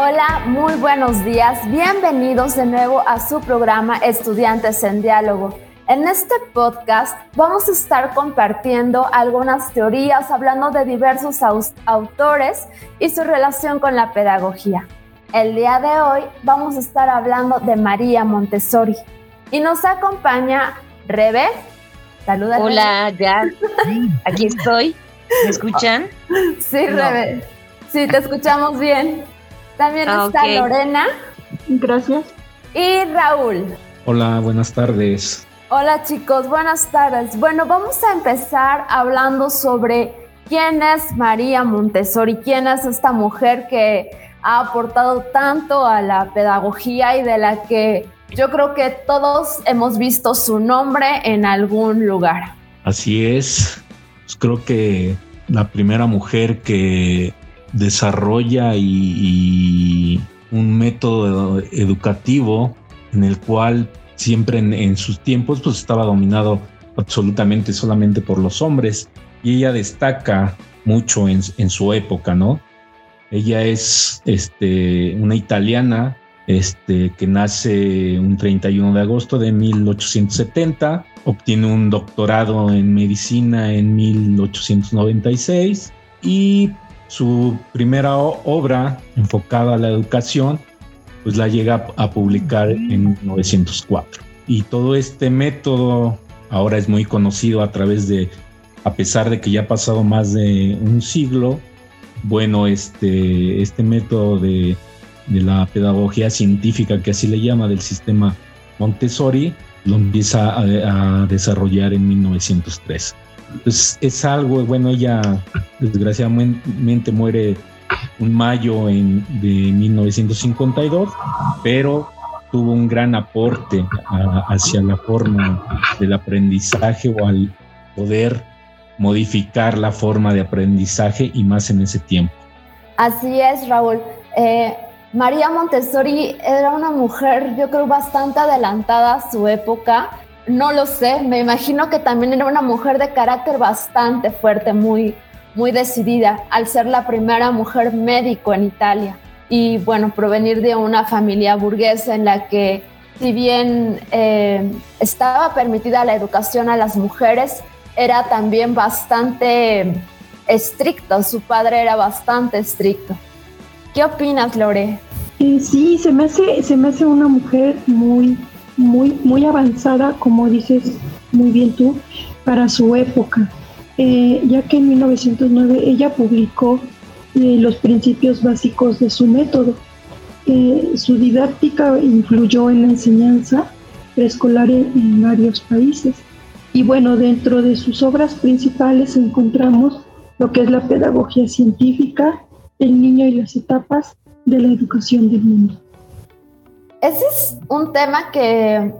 Hola, muy buenos días. Bienvenidos de nuevo a su programa Estudiantes en Diálogo. En este podcast vamos a estar compartiendo algunas teorías, hablando de diversos autores y su relación con la pedagogía. El día de hoy vamos a estar hablando de María Montessori y nos acompaña Rebe. Saluda. Hola, ya. Aquí estoy. ¿Me escuchan? Sí, Rebe. Sí, te escuchamos bien. También ah, está Lorena. Gracias. Y Raúl. Hola, buenas tardes. Hola chicos, buenas tardes. Bueno, vamos a empezar hablando sobre quién es María Montessori, quién es esta mujer que ha aportado tanto a la pedagogía y de la que yo creo que todos hemos visto su nombre en algún lugar. Así es. Pues creo que la primera mujer que desarrolla y, un método educativo en el cual siempre en, sus tiempos pues estaba dominado absolutamente solamente por los hombres y ella destaca mucho en, su época, ¿no? Ella es este, una italiana este, que nace un 31 de agosto de 1870, obtiene un doctorado en medicina en 1896 y su primera obra enfocada a la educación, pues la llega a publicar en 1904. Y todo este método ahora es muy conocido a través de, a pesar de que ya ha pasado más de un siglo, bueno, este, este método de, la pedagogía científica, que así le llama, del sistema Montessori, lo empieza a, a desarrollar en 1903 pues es algo, bueno, ella desgraciadamente muere un mayo en, de 1952, pero tuvo un gran aporte hacia la forma del aprendizaje o al poder modificar la forma de aprendizaje y más en ese tiempo. Así es, Raúl. Eh, María Montessori era una mujer, yo creo, bastante adelantada a su época no lo sé, me imagino que también era una mujer de carácter bastante fuerte, muy, muy decidida, al ser la primera mujer médico en Italia. Y bueno, provenir de una familia burguesa en la que, si bien eh, estaba permitida la educación a las mujeres, era también bastante estricto. Su padre era bastante estricto. ¿Qué opinas, Lore? Sí, se me hace, se me hace una mujer muy muy, muy avanzada, como dices muy bien tú, para su época, eh, ya que en 1909 ella publicó eh, los principios básicos de su método. Eh, su didáctica influyó en la enseñanza preescolar en, varios países. Y bueno, dentro de sus obras principales encontramos lo que es la pedagogía científica, el niño y las etapas de la educación del mundo. Ese es un tema que,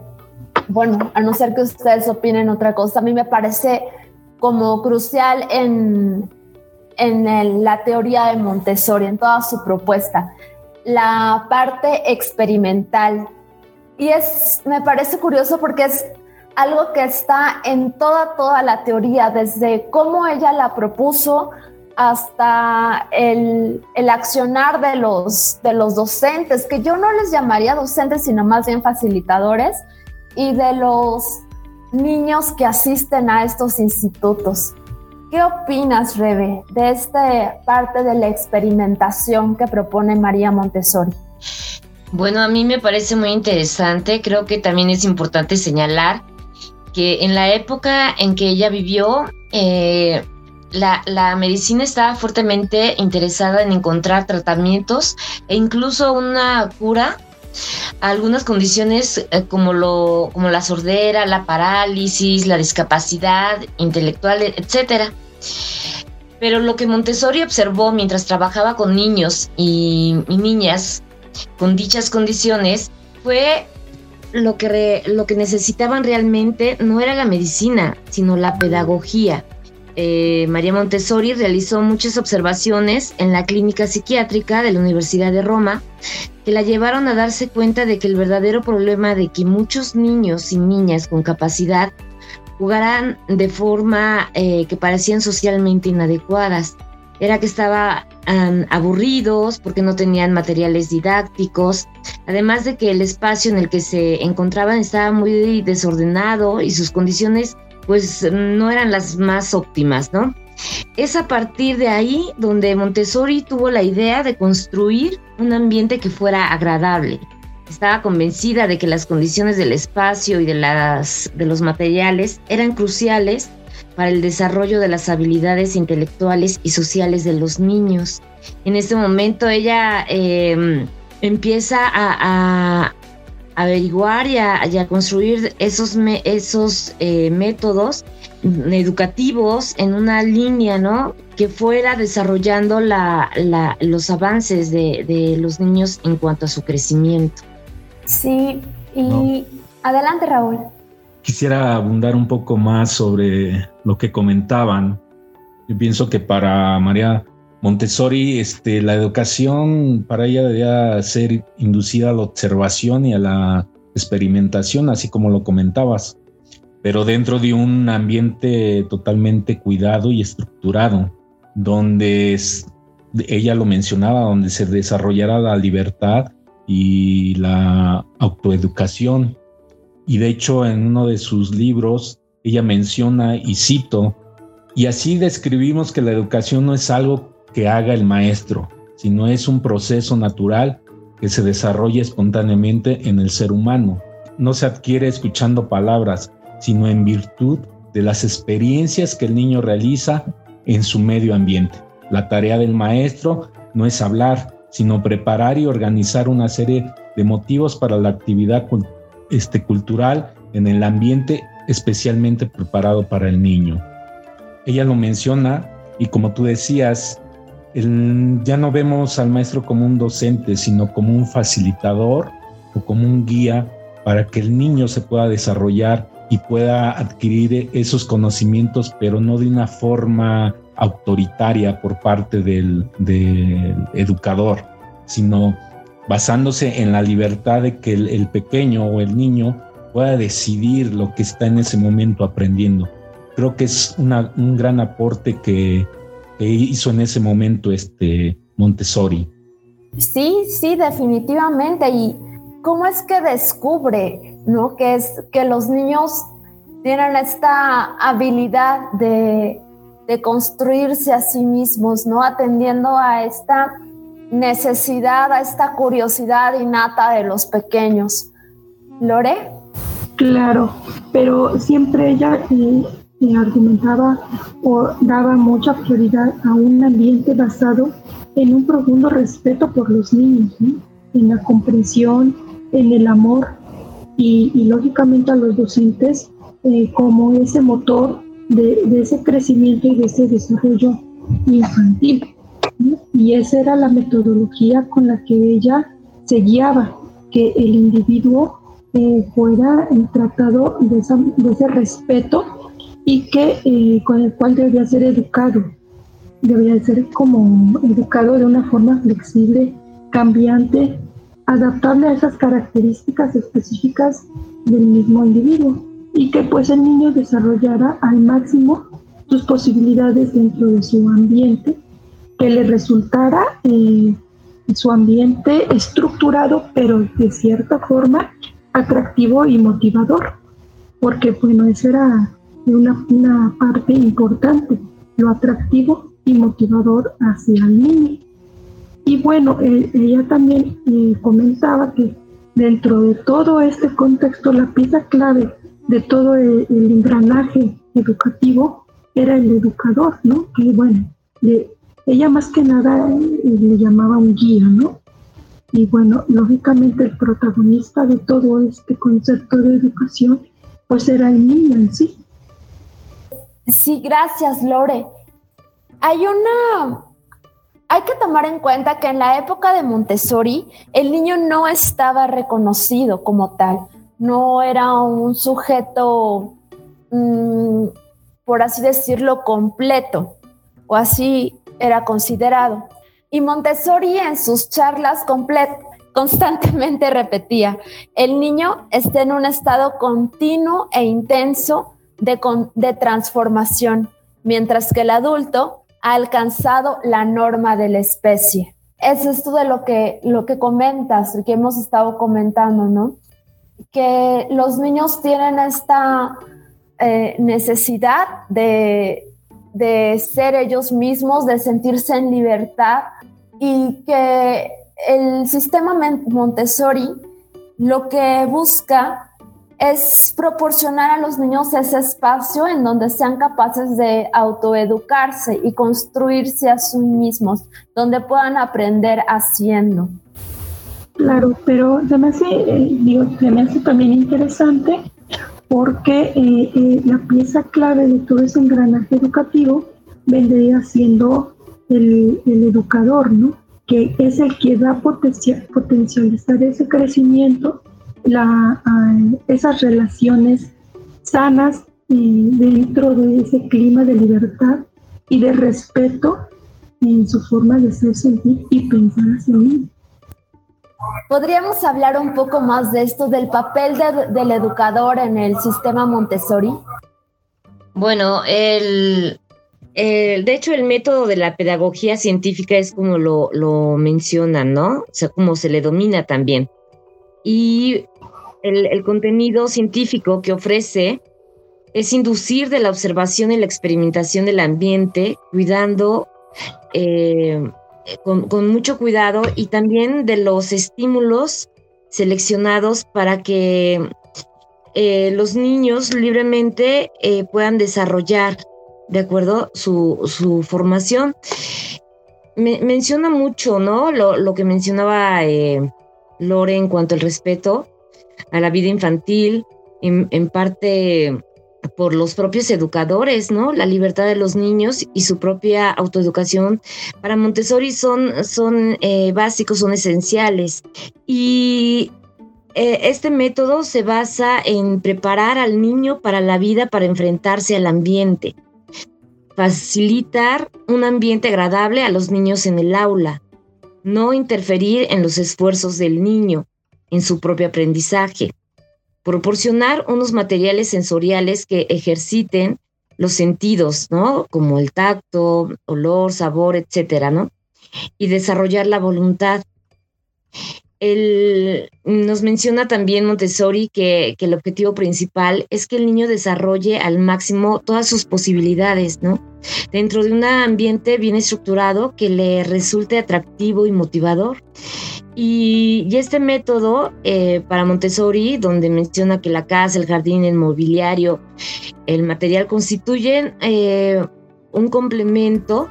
bueno, a no ser que ustedes opinen otra cosa, a mí me parece como crucial en, en la teoría de Montessori, en toda su propuesta, la parte experimental. Y es, me parece curioso porque es algo que está en toda, toda la teoría, desde cómo ella la propuso hasta el, accionar de los, de los docentes, que yo no les llamaría docentes, sino más bien facilitadores, y de los niños que asisten a estos institutos. ¿Qué opinas, Rebe, de esta parte de la experimentación que propone María Montessori? Bueno, a mí me parece muy interesante. Creo que también es importante señalar que en la época en que ella vivió, eh, la, medicina estaba fuertemente interesada en encontrar tratamientos e incluso una cura a algunas condiciones eh, como, lo, como la sordera, la parálisis, la discapacidad intelectual, etc. Pero lo que Montessori observó mientras trabajaba con niños y, niñas con dichas condiciones fue lo que, lo que necesitaban realmente no era la medicina, sino la pedagogía eh, María Montessori realizó muchas observaciones en la clínica psiquiátrica de la Universidad de Roma que la llevaron a darse cuenta de que el verdadero problema de que muchos niños y niñas con capacidad jugaran de forma eh, que parecían socialmente inadecuadas. Era que estaban aburridos porque no tenían materiales didácticos, además de que el espacio en el que se encontraban estaba muy desordenado y sus condiciones pues no eran las más óptimas, ¿no? Es a partir de ahí donde Montessori tuvo la idea de construir un ambiente que fuera agradable. Estaba convencida de que las condiciones del espacio y de, las, de los materiales eran cruciales para el desarrollo de las habilidades intelectuales y sociales de los niños. En este momento ella em, empieza a, averiguar y a, construir esos, esos eh, métodos educativos en una línea, ¿no? Que fuera desarrollando los avances de, los niños en cuanto a su crecimiento. Sí, y adelante Raúl. Quisiera abundar un poco más sobre lo que comentaban. Yo pienso que para María Montessori, este, la educación para ella debía ser inducida a la observación y a la experimentación, así como lo comentabas, pero dentro de un ambiente totalmente cuidado y estructurado, donde ella lo mencionaba, donde se desarrollara la libertad y la autoeducación. Y de hecho en uno de sus libros ella menciona, y cito, y así describimos que la educación no es algo que haga el maestro, sino es un proceso natural que se desarrolla espontáneamente en el ser humano. No se adquiere escuchando palabras, sino en virtud de las experiencias que el niño realiza en su medio ambiente. La tarea del maestro no es hablar, sino preparar y organizar una serie de motivos para la actividad este, cultural en el ambiente especialmente preparado para el niño. Ella lo menciona y como tú decías, ya no vemos al maestro como un docente, sino como un facilitador o como un guía para que el niño se pueda desarrollar y pueda adquirir esos conocimientos, pero no de una forma autoritaria por parte del, educador, sino basándose en la libertad de que el, pequeño o el niño pueda decidir lo que está en ese momento aprendiendo. Creo que es un gran aporte que, hizo en ese momento este Montessori. Sí, sí, definitivamente. ¿Y cómo es que descubre, no, que es que los niños tienen esta habilidad de, de construirse a sí mismos, no, atendiendo a esta necesidad, a esta curiosidad innata de los pequeños. ¿Lore? Claro, pero siempre ella eh, eh, argumentaba o daba mucha prioridad a un ambiente basado en un profundo respeto por los niños, en la comprensión, en el amor y, lógicamente a los docentes eh, como ese motor de, ese crecimiento y de ese desarrollo infantil. Y esa era la metodología con la que ella se guiaba, que el individuo eh, fuera tratado de, ese respeto y que eh, con el cual debía ser educado. Debía ser como educado de una forma flexible, cambiante, adaptable a esas características específicas del mismo individuo y que pues el niño desarrollara al máximo sus posibilidades dentro de su ambiente que le resultara eh, su ambiente estructurado, pero de cierta forma atractivo y motivador, porque bueno, esa era una, parte importante, lo atractivo y motivador hacia el niño. Y bueno, eh, ella también eh, comentaba que dentro de todo este contexto, la pieza clave de todo el, engranaje educativo era el educador, ¿no? Que bueno, ella más que nada eh, le llamaba un guía, ¿no? Y bueno, lógicamente el protagonista de todo este concepto de educación, pues era el niño en sí. Sí, gracias, Lore. Hay una... Hay que tomar en cuenta que en la época de Montessori el niño no estaba reconocido como tal, no era un sujeto, mm, por así decirlo, completo, o así era considerado. Y Montessori en sus charlas constantemente repetía, el niño está en un estado continuo e intenso de, de transformación, mientras que el adulto ha alcanzado la norma de la especie. Es esto de lo que, lo que comentas, que hemos estado comentando, ¿no? Que los niños tienen esta eh, necesidad de, de ser ellos mismos, de sentirse en libertad y que el sistema Montessori lo que busca es proporcionar a los niños ese espacio en donde sean capaces de autoeducarse y construirse a sí mismos, donde puedan aprender haciendo. Claro, pero se me hace, eh, también interesante porque eh, eh, la pieza clave de todo ese engranaje educativo vendría siendo el, el educador, ¿no? Que es el que va a potencializar ese crecimiento la, esas relaciones sanas dentro de ese clima de libertad y de respeto en su forma de ser, sentir y pensar hacia mí. ¿Podríamos hablar un poco más de esto, del papel del educador en el sistema Montessori? Bueno, el, de hecho el método de la pedagogía científica es como lo, lo mencionan, ¿no? O sea, como se le domina también y el, contenido científico que ofrece es inducir de la observación y la experimentación del ambiente, cuidando eh, con, mucho cuidado y también de los estímulos seleccionados para que eh, los niños libremente eh, puedan desarrollar, ¿de acuerdo? Su, su formación. menciona mucho, ¿no? Lo, lo que mencionaba Lore en cuanto al respeto a la vida infantil, en, parte por los propios educadores, ¿no? La libertad de los niños y su propia autoeducación para Montessori son, son eh, básicos, son esenciales. Y eh, este método se basa en preparar al niño para la vida, para enfrentarse al ambiente, facilitar un ambiente agradable a los niños en el aula, no interferir en los esfuerzos del niño, en su propio aprendizaje, proporcionar unos materiales sensoriales que ejerciten los sentidos, ¿no? Como el tacto, olor, sabor, etcétera, ¿no? Y desarrollar la voluntad. El, nos menciona también Montessori que, que, el objetivo principal es que el niño desarrolle al máximo todas sus posibilidades, ¿no? Dentro de un ambiente bien estructurado que le resulte atractivo y motivador. Y, este método eh, para Montessori, donde menciona que la casa, el jardín, el mobiliario, el material constituyen eh, un complemento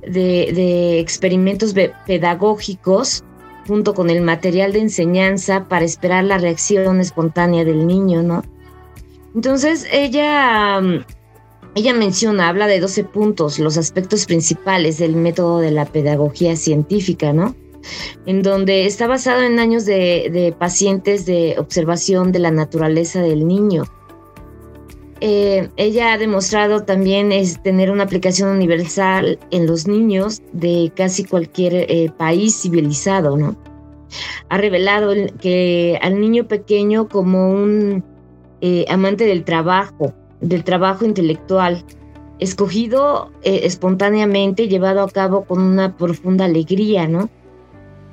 de, de experimentos pedagógicos junto con el material de enseñanza para esperar la reacción espontánea del niño, ¿no? Entonces ella, mm, ella menciona, habla de 12 puntos, los aspectos principales del método de la pedagogía científica, ¿no? En donde está basado en años de, pacientes de observación de la naturaleza del niño. Eh, ella ha demostrado también es tener una aplicación universal en los niños de casi cualquier eh, país civilizado, ¿no? Ha revelado que al niño pequeño como un eh, amante del trabajo, del trabajo intelectual, escogido espontáneamente, llevado a cabo con una profunda alegría, ¿no?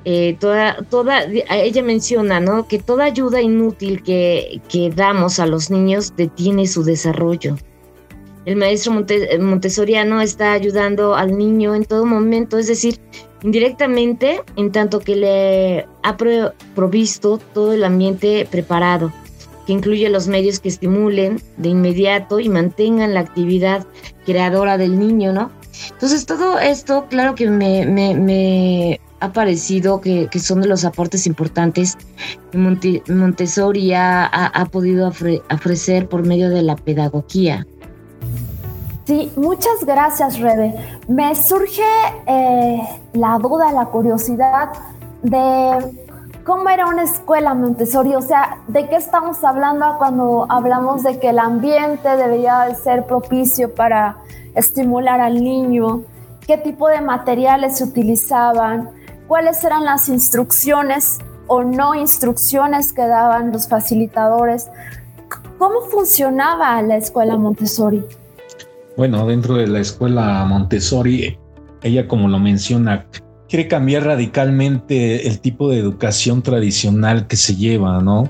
Eh, toda, toda, ella menciona, ¿no? Que toda ayuda inútil que, que damos a los niños detiene su desarrollo. El maestro montessoriano está ayudando al niño en todo momento, es decir, indirectamente, en tanto que le ha provisto todo el ambiente preparado, que incluye los medios que estimulen de inmediato y mantengan la actividad creadora del niño, ¿no? Entonces, todo esto, claro que me ha parecido que, son de los aportes importantes que Montessori ha, podido ofrecer por medio de la pedagogía. Sí, muchas gracias, Rebe. Me surge eh, la duda, la curiosidad de cómo era una escuela Montessori, o sea, ¿de qué estamos hablando cuando hablamos de que el ambiente debería ser propicio para estimular al niño? ¿Qué tipo de materiales se utilizaban? Cuáles eran las instrucciones o no instrucciones que daban los facilitadores. ¿Cómo funcionaba la escuela Montessori? bueno, dentro de la escuela Montessori, ella como lo menciona, quiere cambiar radicalmente el tipo de educación tradicional que se lleva, ¿no?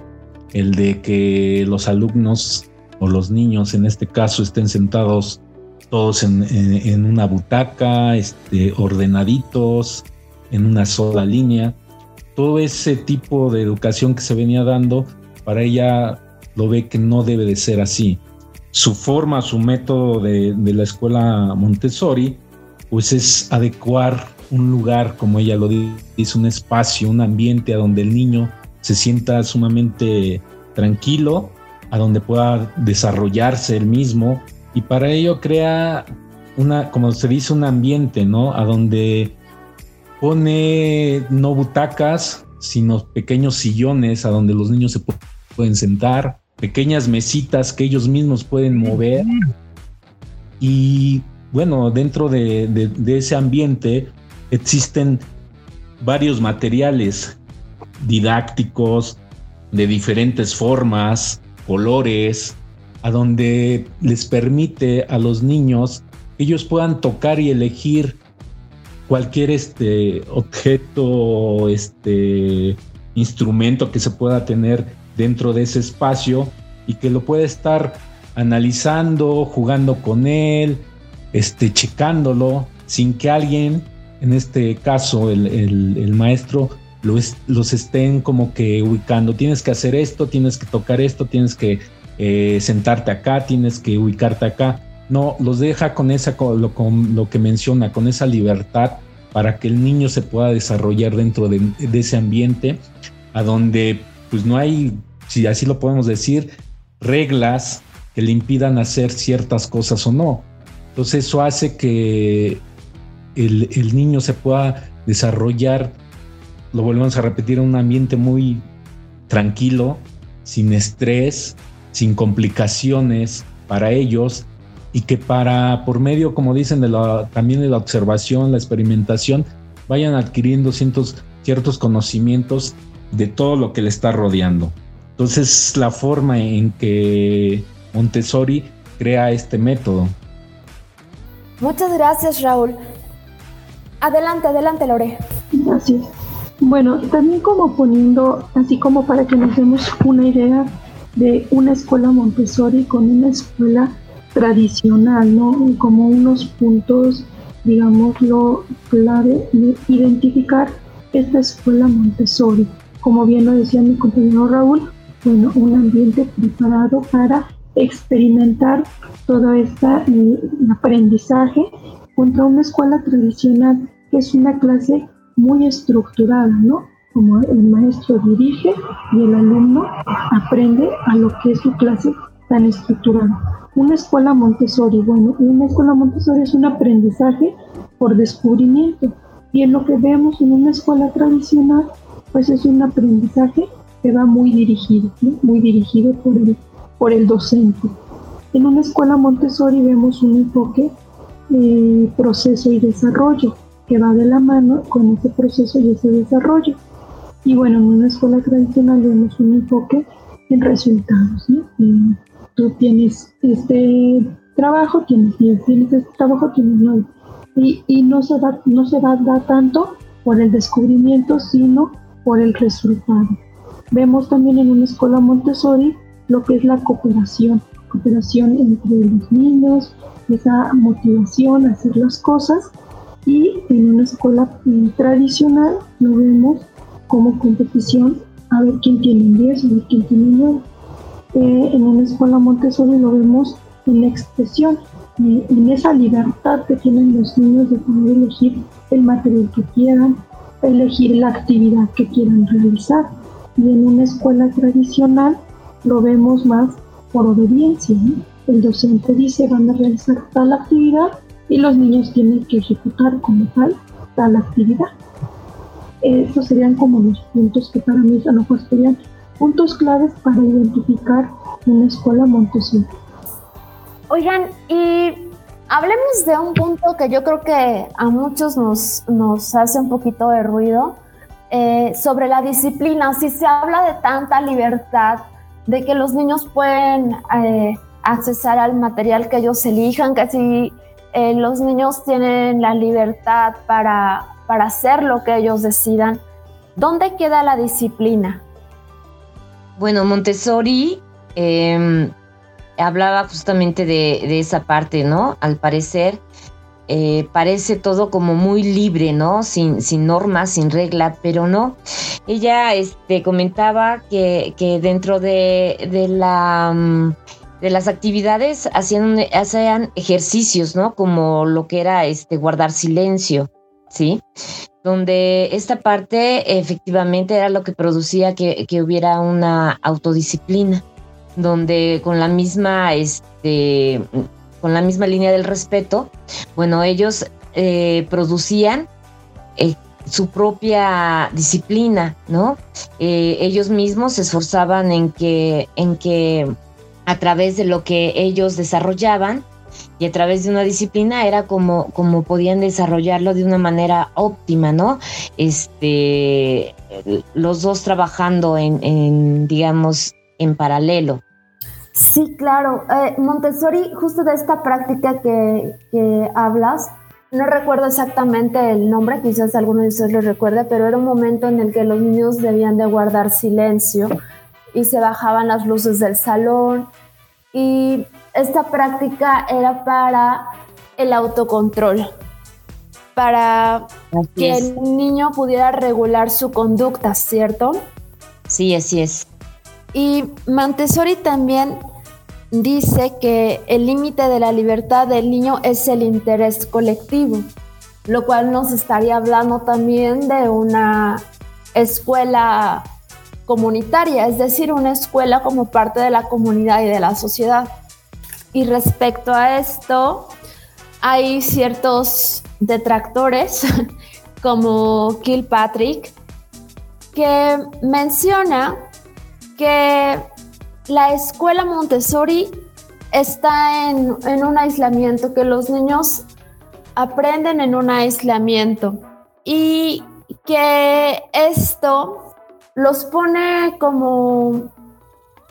El de que los alumnos o los niños en este caso estén sentados todos en, una butaca, este, ordenaditos, en una sola línea. Todo ese tipo de educación que se venía dando, para ella lo ve que no debe de ser así. Su forma, su método de, de la escuela Montessori, pues es adecuar un lugar, como ella lo dice, un espacio, un ambiente a donde el niño se sienta sumamente tranquilo, a donde pueda desarrollarse él mismo y para ello crea una, como se dice, un ambiente, ¿no? A donde pone no butacas, sino pequeños sillones a donde los niños se pueden sentar, pequeñas mesitas que ellos mismos pueden mover. Y bueno, dentro de, ese ambiente existen varios materiales didácticos de diferentes formas, colores, a donde les permite a los niños ellos puedan tocar y elegir cualquier este objeto, este instrumento que se pueda tener dentro de ese espacio y que lo pueda estar analizando, jugando con él, este, checándolo, sin que alguien, en este caso el, maestro, los estén como que ubicando. Tienes que hacer esto, tienes que tocar esto, tienes que eh, sentarte acá, tienes que ubicarte acá. No, los deja con esa, lo, con lo que menciona, con esa libertad para que el niño se pueda desarrollar dentro de, ese ambiente, a donde pues no hay, si así lo podemos decir, reglas que le impidan hacer ciertas cosas o no. Entonces eso hace que el, niño se pueda desarrollar, lo volvemos a repetir, en un ambiente muy tranquilo, sin estrés, sin complicaciones para ellos y que para, por medio, como dicen, de la, también de la observación, la experimentación, vayan adquiriendo ciertos, ciertos conocimientos de todo lo que le está rodeando. Entonces, la forma en que Montessori crea este método. Muchas gracias, Raúl. Adelante, adelante, Lore. Gracias. Bueno, también como poniendo, así como para que nos demos una idea de una escuela Montessori con una escuela tradicional, ¿no? Como unos puntos, digámoslo, clave de identificar esta escuela Montessori. Como bien lo decía mi compañero Raúl, bueno, un ambiente preparado para experimentar todo este aprendizaje contra una escuela tradicional que es una clase muy estructurada, ¿no? Como el maestro dirige y el alumno aprende a lo que es su clase tan estructurada. Una escuela Montessori, bueno, una escuela Montessori es un aprendizaje por descubrimiento y en lo que vemos en una escuela tradicional, pues es un aprendizaje que va muy dirigido, muy dirigido por el, por el docente. En una escuela Montessori vemos un enfoque eh, proceso y desarrollo que va de la mano con ese proceso y ese desarrollo. Y bueno, en una escuela tradicional vemos un enfoque en resultados. Tú tienes este trabajo, tienes tienes este trabajo, tienes no. Y, y no, se da, no se va a dar tanto por el descubrimiento, sino por el resultado. Vemos también en una escuela Montessori lo que es la cooperación, cooperación entre los niños, esa motivación a hacer las cosas y en una escuela tradicional lo vemos como competición a ver quién tiene 10, a ver quién tiene 9. Eh, en una escuela Montessori lo vemos en la expresión, eh, en esa libertad que tienen los niños de poder elegir el material que quieran, elegir la actividad que quieran realizar y en una escuela tradicional lo vemos más por obediencia. El docente dice van a realizar tal actividad y los niños tienen que ejecutar como tal tal actividad. Estos serían como los puntos que para mí a lo mejor serían puntos claves para identificar una escuela Montessori. Oigan, y hablemos de un punto que yo creo que a muchos nos, hace un poquito de ruido, eh, sobre la disciplina, si se habla de tanta libertad, de que los niños pueden eh, accesar al material que ellos elijan, que si eh, los niños tienen la libertad para, para hacer lo que ellos decidan, ¿dónde queda la disciplina? Bueno, Montessori em, hablaba justamente de, esa parte, ¿no? Al parecer, eh, parece todo como muy libre, ¿no? Sin, sin normas, sin regla, pero no. Ella este, comentaba que, dentro de, de la... Mm, de las actividades hacían, hacían ejercicios, ¿no? Como lo que era este guardar silencio, ¿sí? Donde esta parte efectivamente era lo que producía que, hubiera una autodisciplina, donde con la misma, este, con la misma línea del respeto, bueno, ellos eh, producían eh, su propia disciplina, ¿no? Eh, ellos mismos se esforzaban en que, en que a través de lo que ellos desarrollaban y a través de una disciplina era como, como podían desarrollarlo de una manera óptima, ¿no? Este, los dos trabajando en, digamos, en paralelo. Sí, claro. Eh, Montessori, justo de esta práctica que, que, hablas, no recuerdo exactamente el nombre, quizás alguno de ustedes lo recuerde, pero era un momento en el que los niños debían de guardar silencio y se bajaban las luces del salón y esta práctica era para el autocontrol, para que el niño pudiera regular su conducta, ¿cierto? Sí, así es. Y Montessori también dice que el límite de la libertad del niño es el interés colectivo, lo cual nos estaría hablando también de una escuela comunitaria, es decir, una escuela como parte de la comunidad y de la sociedad. Y respecto a esto, hay ciertos detractores como Kilpatrick que menciona que la escuela Montessori está en, en, un aislamiento, que los niños aprenden en un aislamiento. Y que esto los pone como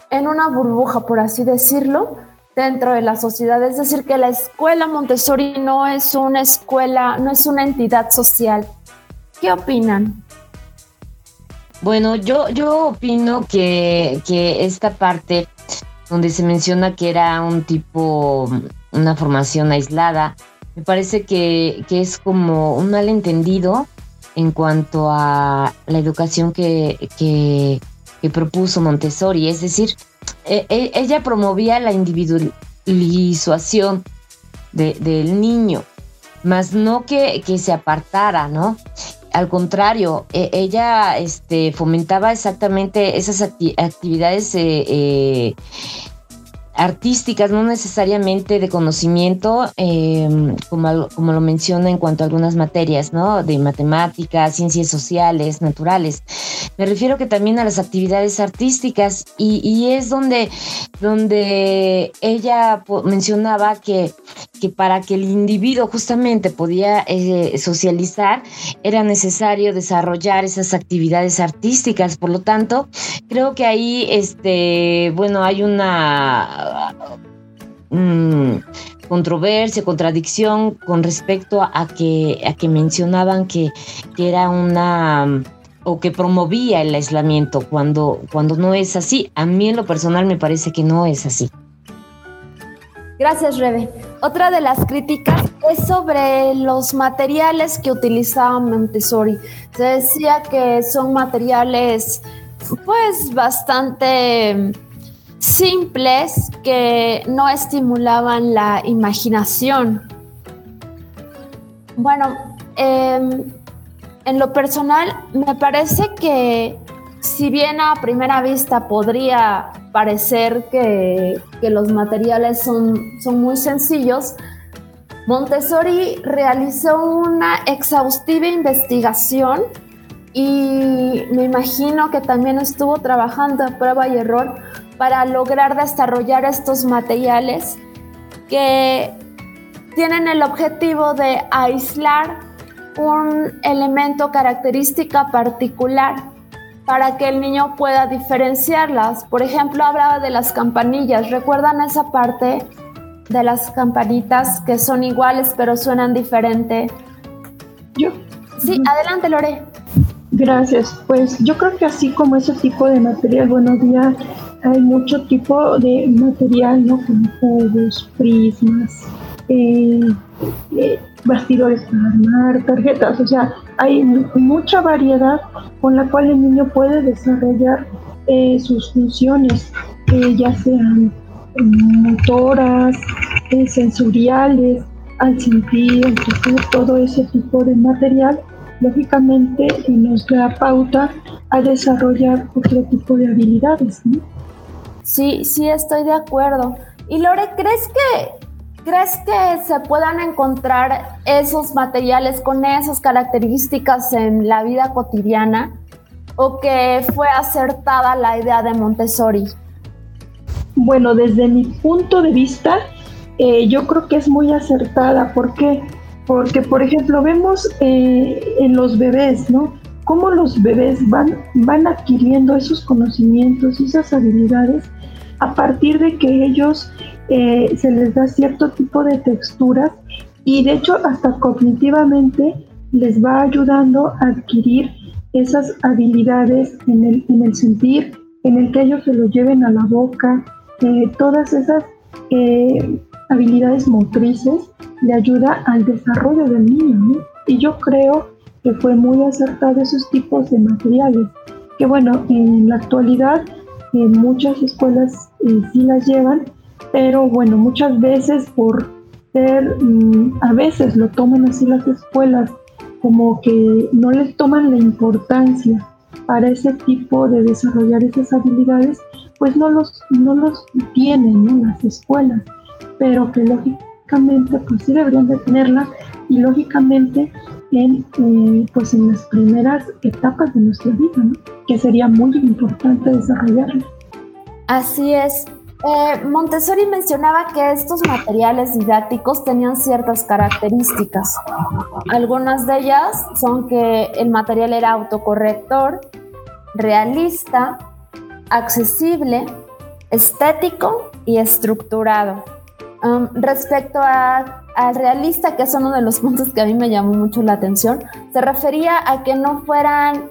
en una burbuja, por así decirlo, dentro de la sociedad. Es decir, que la escuela Montessori no es una escuela, no es una entidad social. ¿Qué opinan? Bueno, yo, yo opino que, que esta parte donde se menciona que era un tipo, una formación aislada, me parece que, que es como un malentendido en cuanto a la educación que, que, propuso Montessori. Es decir, e, e, ella promovía la individualización del niño, más no que, que, se apartara, ¿no? Al contrario, e, ella este, fomentaba exactamente esas actividades eh, eh, artísticas, no necesariamente de conocimiento, em, como, como, lo menciona en cuanto a algunas materias, ¿no? De matemáticas, ciencias sociales, naturales. Me refiero que también a las actividades artísticas y, es donde, donde ella mencionaba que, que, para que el individuo justamente podía eh, socializar era necesario desarrollar esas actividades artísticas. Por lo tanto, creo que ahí, este, bueno, hay una Mm, controversia, contradicción con respecto a que, a que mencionaban que, era una o que promovía el aislamiento cuando, cuando no es así. A mí en lo personal me parece que no es así. Gracias, Rebe. Otra de las críticas es sobre los materiales que utilizaba Montessori. Se decía que son materiales pues bastante simples que no estimulaban la imaginación. Bueno, em, en lo personal me parece que si bien a primera vista podría parecer que, los materiales son, son muy sencillos, Montessori realizó una exhaustiva investigación y me imagino que también estuvo trabajando a prueba y error para lograr desarrollar estos materiales que tienen el objetivo de aislar un elemento característica particular para que el niño pueda diferenciarlas. Por ejemplo, hablaba de las campanillas. ¿Recuerdan esa parte de las campanitas que son iguales pero suenan diferente? Yo. Sí, adelante Lore. Gracias. Pues yo creo que así como ese tipo de material, buenos días, hay mucho tipo de material, ¿no? Como juegos, prismas, eh, eh, bastidores para armar, tarjetas, o sea, hay mucha variedad con la cual el niño puede desarrollar eh, sus funciones, ya sean motoras, sensoriales, al sentir, todo ese tipo de material, lógicamente nos da pauta a desarrollar otro tipo de habilidades. ¿no? Sí, sí, estoy de acuerdo. Y Lore, ¿crees que ¿Crees que se puedan encontrar esos materiales con esas características en la vida cotidiana? ¿O que fue acertada la idea de Montessori? Bueno, desde mi punto de vista, eh, yo creo que es muy acertada. ¿Por qué? Porque, por ejemplo, vemos eh, en los bebés, ¿no? Cómo los bebés van, van adquiriendo esos conocimientos y esas habilidades a partir de que ellos eh, se les da cierto tipo de texturas y de hecho hasta cognitivamente les va ayudando a adquirir esas habilidades en el, en el sentir, en el que ellos se lo lleven a la boca, eh, todas esas habilidades motrices le ayuda al desarrollo del niño. Y yo creo que fue muy acertado esos tipos de materiales, que bueno, en la actualidad en muchas escuelas sí las llevan, pero bueno, muchas veces por ser, mm, a veces lo toman así las escuelas, como que no les toman la importancia para ese tipo de desarrollar esas habilidades, pues no los, no los tienen en las escuelas, pero que lógicamente pues sí deberían de tenerla y lógicamente en, eh, pues en las primeras etapas de nuestra vida, que sería muy importante desarrollarla. Así es, eh, Montessori mencionaba que estos materiales didácticos tenían ciertas características. Algunas de ellas son que el material era autocorrector, realista, accesible, estético y estructurado. Respecto al realista, que es uno de los puntos que a mí me llamó mucho la atención, se refería a que no fueran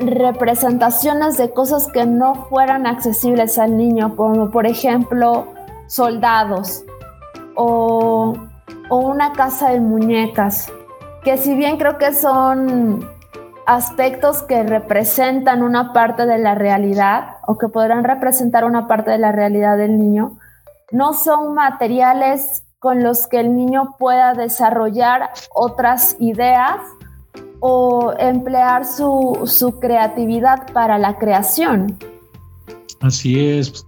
representaciones de cosas que no fueran accesibles al niño, como por ejemplo soldados o, una casa de muñecas, que si bien creo que son aspectos que representan una parte de la realidad o que podrán representar una parte de la realidad del niño, no son materiales con los que el niño pueda desarrollar otras ideas o emplear su, creatividad para la creación. Así es.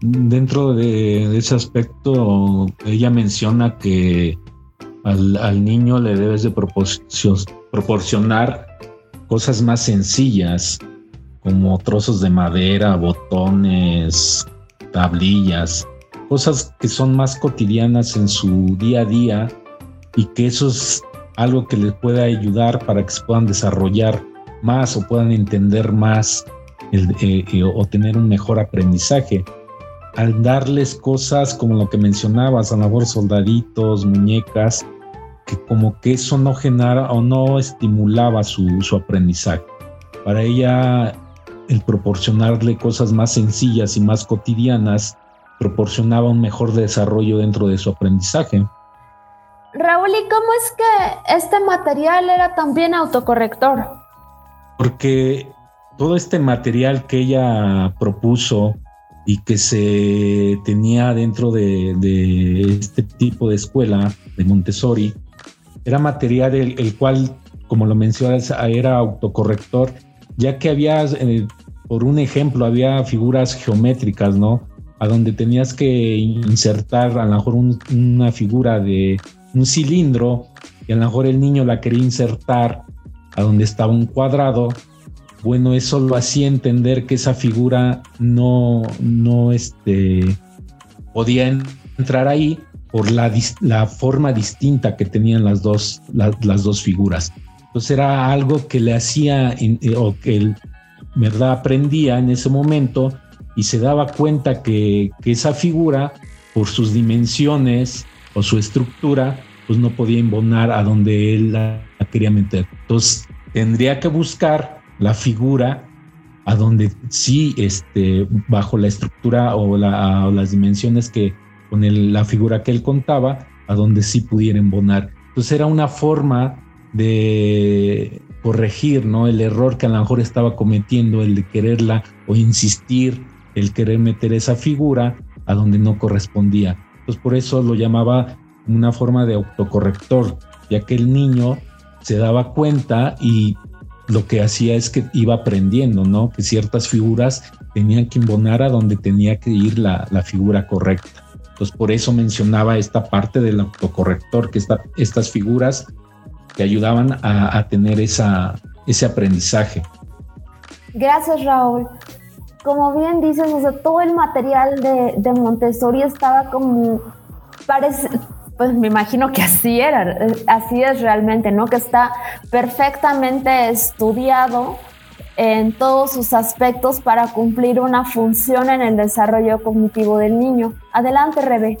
Dentro de, ese aspecto, ella menciona que al, niño le debes de proporcionar cosas más sencillas, como trozos de madera, botones, tablillas, cosas que son más cotidianas en su día a día y que esos algo que les pueda ayudar para que se puedan desarrollar más o puedan entender más eh, eh, o tener un mejor aprendizaje. Al darles cosas como lo que mencionabas, a lo mejor soldaditos, muñecas, que como que eso no generaba o no estimulaba su, su aprendizaje. Para ella, el proporcionarle cosas más sencillas y más cotidianas proporcionaba un mejor desarrollo dentro de su aprendizaje. Raúl, ¿y cómo es que este material era también autocorrector? Porque todo este material que ella propuso y que se tenía dentro de, este tipo de escuela de Montessori, era material el, cual, como lo mencionas, era autocorrector, ya que había, eh, por un ejemplo, había figuras geométricas, ¿no? A donde tenías que insertar a lo mejor una figura de un cilindro y a lo mejor el niño la quería insertar a donde estaba un cuadrado, bueno, eso lo hacía entender que esa figura no, no este, podía entrar ahí por la, la forma distinta que tenían las dos, las dos figuras. Entonces era algo que le hacía, eh, o que ¿verdad? Aprendía en ese momento y se daba cuenta que, esa figura, por sus dimensiones o su estructura, pues no podía imbonar a donde él la, quería meter. Entonces tendría que buscar la figura a donde sí, este, bajo la estructura o, las dimensiones que con la figura que él contaba, a donde sí pudiera embonar. Entonces era una forma de corregir, ¿no? El error que a lo mejor estaba cometiendo, el de quererla o insistir, el querer meter esa figura a donde no correspondía. Entonces por eso lo llamaba una forma de autocorrector, ya que el niño se daba cuenta y lo que hacía es que iba aprendiendo, ¿no? Que ciertas figuras tenían que imbonar a donde tenía que ir la, figura correcta. Entonces, por eso mencionaba esta parte del autocorrector, que estas figuras que ayudaban a, tener esa, ese aprendizaje. Gracias, Raúl. Como bien dices, o sea, todo el material de, Montessori estaba como, pues me imagino que así era, así es realmente, ¿no? Que está perfectamente estudiado en todos sus aspectos para cumplir una función en el desarrollo cognitivo del niño. Adelante, Rebe.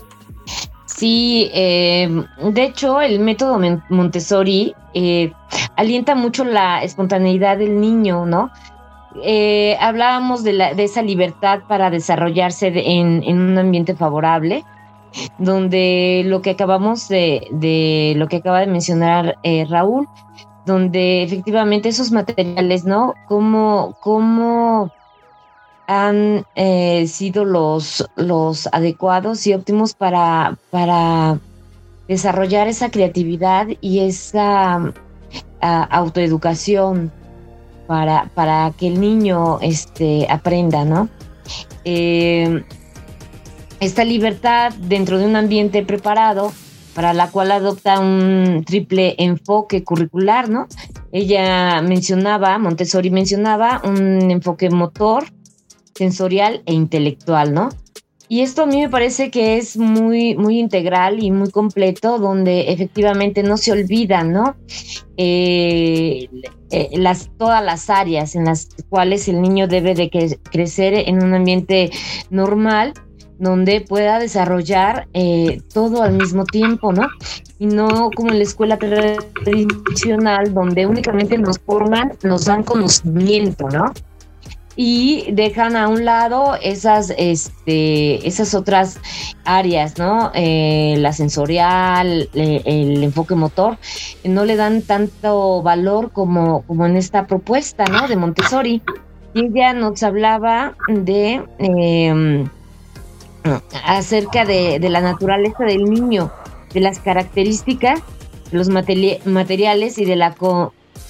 Sí, eh, de hecho, el método Montessori eh, alienta mucho la espontaneidad del niño, ¿no? Eh, hablábamos de, la, de, esa libertad para desarrollarse en, en, un ambiente favorable donde lo que acabamos de, lo que acaba de mencionar eh, Raúl, donde efectivamente esos materiales, ¿no? ¿Cómo, cómo han eh, sido los, los adecuados y óptimos para, para desarrollar esa creatividad y esa autoeducación para, para que el niño este, aprenda, ¿no? Eh, esta libertad dentro de un ambiente preparado para la cual adopta un triple enfoque curricular, ¿no? Ella mencionaba, Montessori mencionaba un enfoque motor, sensorial e intelectual, ¿no? Y esto a mí me parece que es muy, muy integral y muy completo, donde efectivamente no se olvidan, ¿no? Eh, eh, las, todas las áreas en las cuales el niño debe de crecer en un ambiente normal donde pueda desarrollar eh, todo al mismo tiempo, ¿no? Y no como en la escuela tradicional, donde únicamente nos forman, nos dan conocimiento, ¿no? Y dejan a un lado esas, este, esas otras áreas, ¿no? Eh, la sensorial, el enfoque motor, no le dan tanto valor como, como en esta propuesta, ¿no? De Montessori. Y ella nos hablaba de... Em, acerca de, la naturaleza del niño, de las características, de los materiales y de la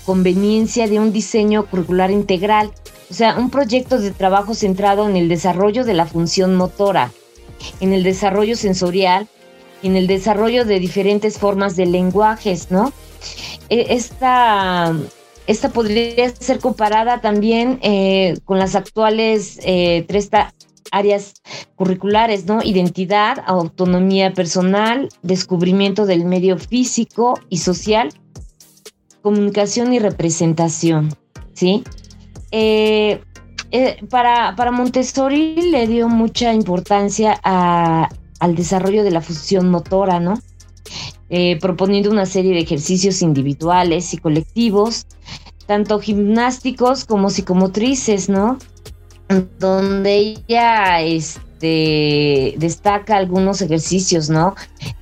conveniencia de un diseño curricular integral, o sea, un proyecto de trabajo centrado en el desarrollo de la función motora, en el desarrollo sensorial en el desarrollo de diferentes formas de lenguajes, ¿no? E, esta, esta podría ser comparada también eh, con las actuales eh, tres, áreas curriculares, ¿no? Identidad, autonomía personal, descubrimiento del medio físico y social, comunicación y representación, ¿sí? Eh, eh, para, para, Montessori le dio mucha importancia al desarrollo de la función motora, ¿no? Eh, proponiendo una serie de ejercicios individuales y colectivos, tanto gimnásticos como psicomotrices, ¿no? donde ella este, destaca algunos ejercicios, ¿no?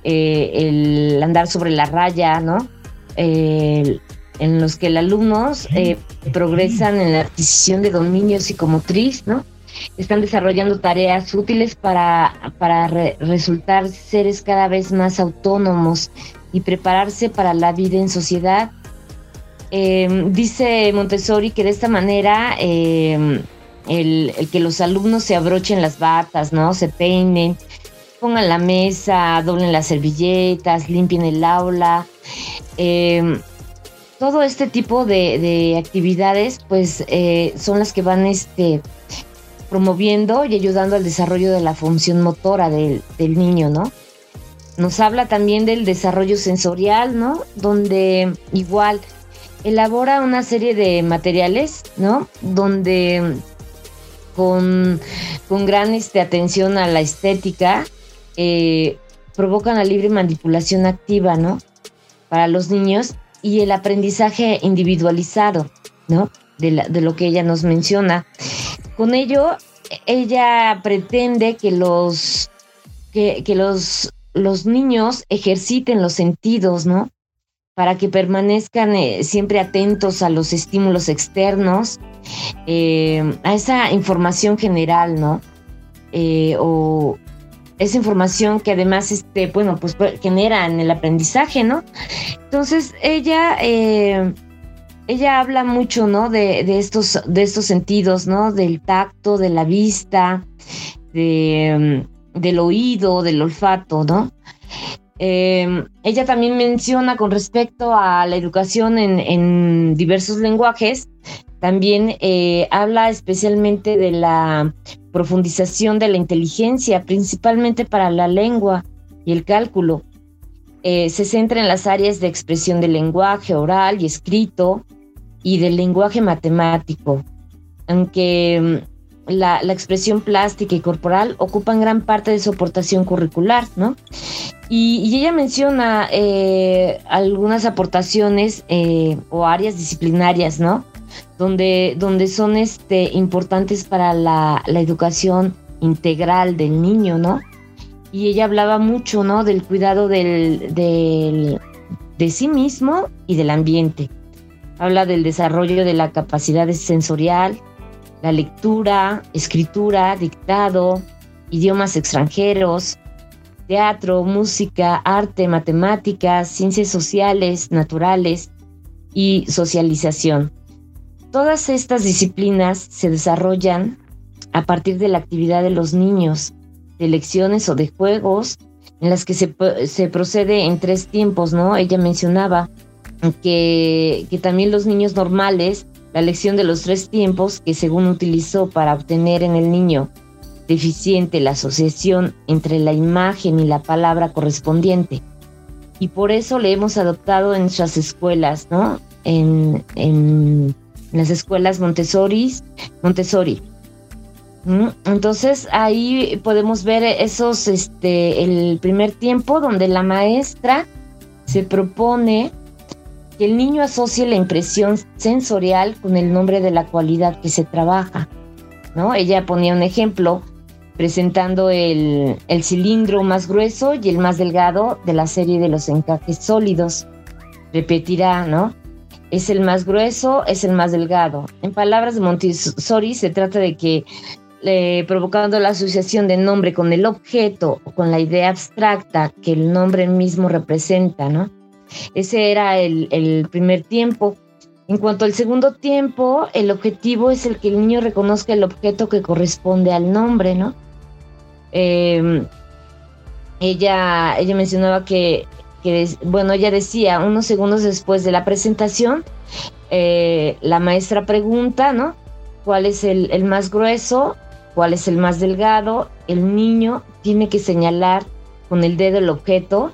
Eh, el andar sobre la raya, ¿no? En los que los alumnos eh, progresan en la adquisición de dominio psicomotriz, ¿no? Están desarrollando tareas útiles para, para resultar seres cada vez más autónomos y prepararse para la vida en sociedad. Eh, dice Montessori que de esta manera el, que los alumnos se abrochen las batas, ¿no? Se peinen, pongan la mesa, doblen las servilletas, limpien el aula. Em, todo este tipo de, actividades, pues, eh, son las que van este, promoviendo y ayudando al desarrollo de la función motora del, del niño, ¿no? Nos habla también del desarrollo sensorial, ¿no? Donde igual elabora una serie de materiales, ¿no? Donde con, gran este, atención a la estética eh, provocan la libre manipulación activa, ¿no? Para los niños y el aprendizaje individualizado, ¿no? De, de lo que ella nos menciona. Con ello, ella pretende que los, que, que los, los niños ejerciten los sentidos, ¿no? Para que permanezcan eh, siempre atentos a los estímulos externos, eh, a esa información general, ¿no? Eh, o esa información que además, este, bueno, pues genera en el aprendizaje, ¿no? Entonces, ella, ella habla mucho, ¿no? De, de, estos, de estos sentidos, ¿no? Del tacto, de la vista, de del oído, del olfato, ¿no? Em, ella también menciona con respecto a la educación en, diversos lenguajes, también eh, habla especialmente de la profundización de la inteligencia, principalmente para la lengua y el cálculo. Eh, se centra en las áreas de expresión del lenguaje oral y escrito y del lenguaje matemático, aunque la, expresión plástica y corporal ocupan gran parte de su aportación curricular, ¿no? Y, ella menciona eh, algunas aportaciones eh, o áreas disciplinarias, ¿no? Donde, donde son este, importantes para la, educación integral del niño, ¿no? Y ella hablaba mucho, ¿no? Del cuidado del, del, de sí mismo y del ambiente. Habla del desarrollo de la capacidad sensorial, la lectura, escritura, dictado, idiomas extranjeros, teatro, música, arte, matemáticas, ciencias sociales, naturales y socialización. Todas estas disciplinas se desarrollan a partir de la actividad de los niños, de lecciones o de juegos, en las que se, procede en tres tiempos, ¿no? Ella mencionaba que, que también los niños normales la lección de los tres tiempos que según utilizó para obtener en el niño deficiente la asociación entre la imagen y la palabra correspondiente. Y por eso le hemos adoptado en nuestras escuelas, ¿no? En, en las escuelas Montessori. Montessori. ¿Mm? Entonces ahí podemos ver esos, este, el primer tiempo donde la maestra se propone que el niño asocie la impresión sensorial con el nombre de la cualidad que se trabaja. ¿no? Ella ponía un ejemplo presentando el, el, cilindro más grueso y el más delgado de la serie de los encajes sólidos. Repetirá, ¿no? Es el más grueso, es el más delgado. En palabras de Montessori se trata de que eh, provocando la asociación de nombre con el objeto o con la idea abstracta que el nombre mismo representa, ¿no? Ese era el, primer tiempo. En cuanto al segundo tiempo, el objetivo es el que el niño reconozca el objeto que corresponde al nombre, ¿no? Em, ella, ella mencionaba que, bueno, ella decía, unos segundos después de la presentación, eh, la maestra pregunta, ¿no? ¿Cuál es el, el más grueso? ¿Cuál es el más delgado? El niño tiene que señalar con el dedo el objeto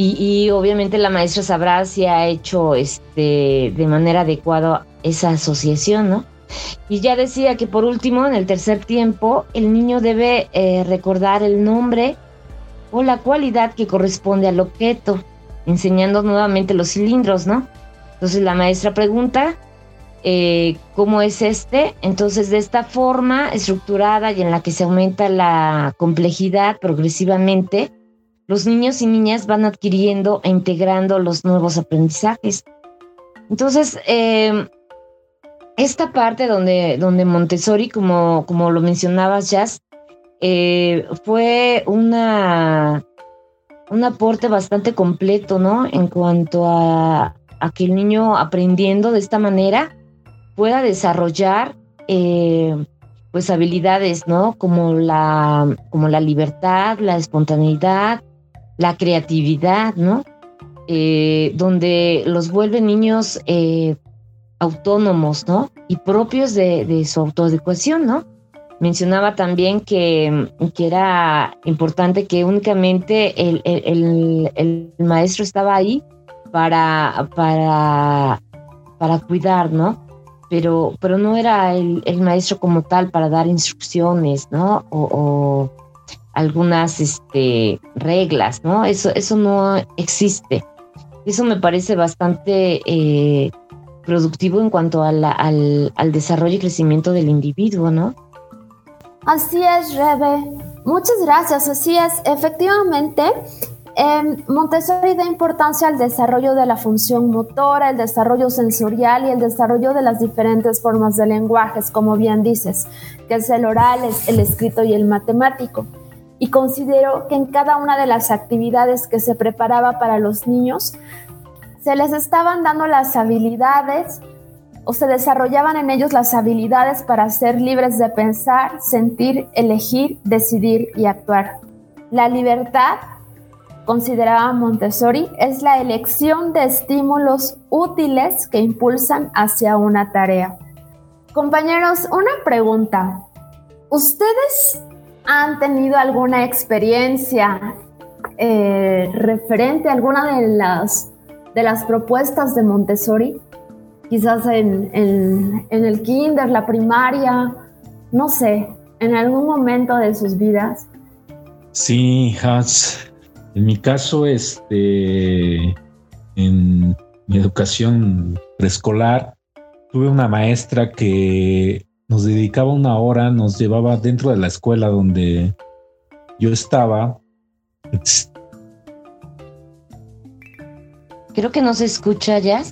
y, obviamente la maestra sabrá si ha hecho este, de manera adecuada esa asociación, ¿no? Y ya decía que por último, en el tercer tiempo, el niño debe eh, recordar el nombre o la cualidad que corresponde al objeto, enseñando nuevamente los cilindros, ¿no? Entonces la maestra pregunta, eh, ¿cómo es este? Entonces de esta forma estructurada y en la que se aumenta la complejidad progresivamente, los niños y niñas van adquiriendo e integrando los nuevos aprendizajes. Entonces, eh, esta parte donde, donde Montessori, como, como lo mencionabas, Jazz, eh, fue una, un aporte bastante completo, ¿no? En cuanto a, que el niño aprendiendo de esta manera pueda desarrollar eh, pues habilidades, ¿no? Como la, como la libertad, la espontaneidad, la creatividad, ¿no? Eh, donde los vuelve niños eh, autónomos, ¿no? Y propios de, su autoeducación, ¿no? Mencionaba también que, que, era importante que únicamente el, maestro estaba ahí para, para para cuidar, ¿no? Pero, pero no era el, maestro como tal para dar instrucciones, ¿no? O, algunas este, reglas, ¿no? Eso, eso no existe. Eso me parece bastante eh, productivo en cuanto al, al desarrollo y crecimiento del individuo, ¿no? Así es, Rebe. Muchas gracias. Así es. Efectivamente, eh, Montessori da importancia al desarrollo de la función motora, el desarrollo sensorial y el desarrollo de las diferentes formas de lenguajes, como bien dices, que es el oral, el escrito y el matemático. Y considero que en cada una de las actividades que se preparaba para los niños, se les estaban dando las habilidades o se desarrollaban en ellos las habilidades para ser libres de pensar, sentir, elegir, decidir y actuar. La libertad, consideraba Montessori, es la elección de estímulos útiles que impulsan hacia una tarea. Compañeros, una pregunta. ¿Ustedes han tenido alguna experiencia eh, referente a alguna de las, de las propuestas de Montessori? quizás en, el kinder, la primaria, no sé, en algún momento de sus vidas? Sí, Hans. En mi caso, este, en mi educación preescolar, tuve una maestra que nos dedicaba una hora, nos llevaba dentro de la escuela donde yo estaba. Creo que no se escucha ya.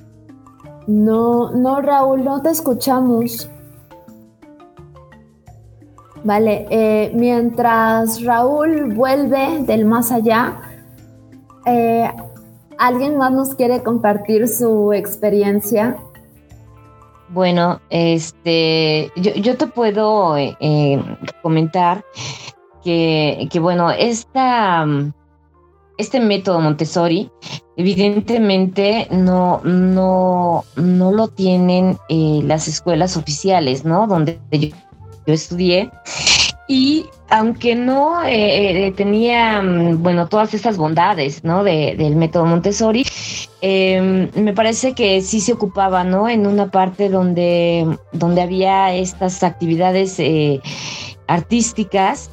No, no, Raúl, no te escuchamos. Vale, eh, mientras Raúl vuelve del más allá, eh, ¿alguien más nos quiere compartir su experiencia? Bueno, este, yo, te puedo eh, comentar que, que, bueno, esta, este método Montessori evidentemente no, no, no lo tienen eh, las escuelas oficiales, ¿no? Donde yo, estudié. Y aunque no eh, eh, tenía, mm, bueno, todas estas bondades, ¿no? del método Montessori, em, me parece que sí se ocupaba, ¿no? En una parte donde, donde había estas actividades artísticas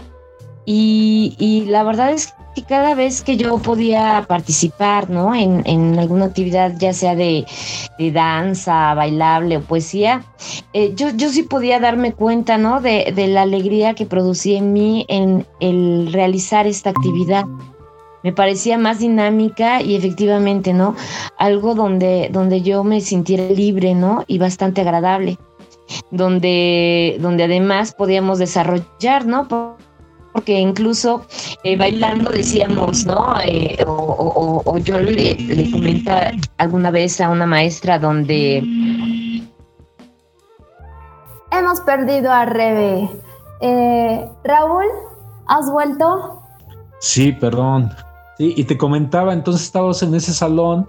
y, y, la verdad es que cada vez que yo podía participar, ¿no? En, en alguna actividad, ya sea de, danza, bailable o poesía, eh, yo, yo sí podía darme cuenta, ¿no? De, de, la alegría que producía en mí en el realizar esta actividad. Me parecía más dinámica y efectivamente, ¿no? Algo donde, donde yo me sintiera libre, ¿no? Y bastante agradable. Donde, donde además podíamos desarrollar, ¿no? Porque incluso eh, bailando decíamos, ¿no? Eh, o, yo le, le comenté alguna vez a una maestra donde... Hemos perdido a Rebe. Eh, Raúl, ¿has vuelto? Sí, perdón. Sí, y te comentaba, entonces estábamos en ese salón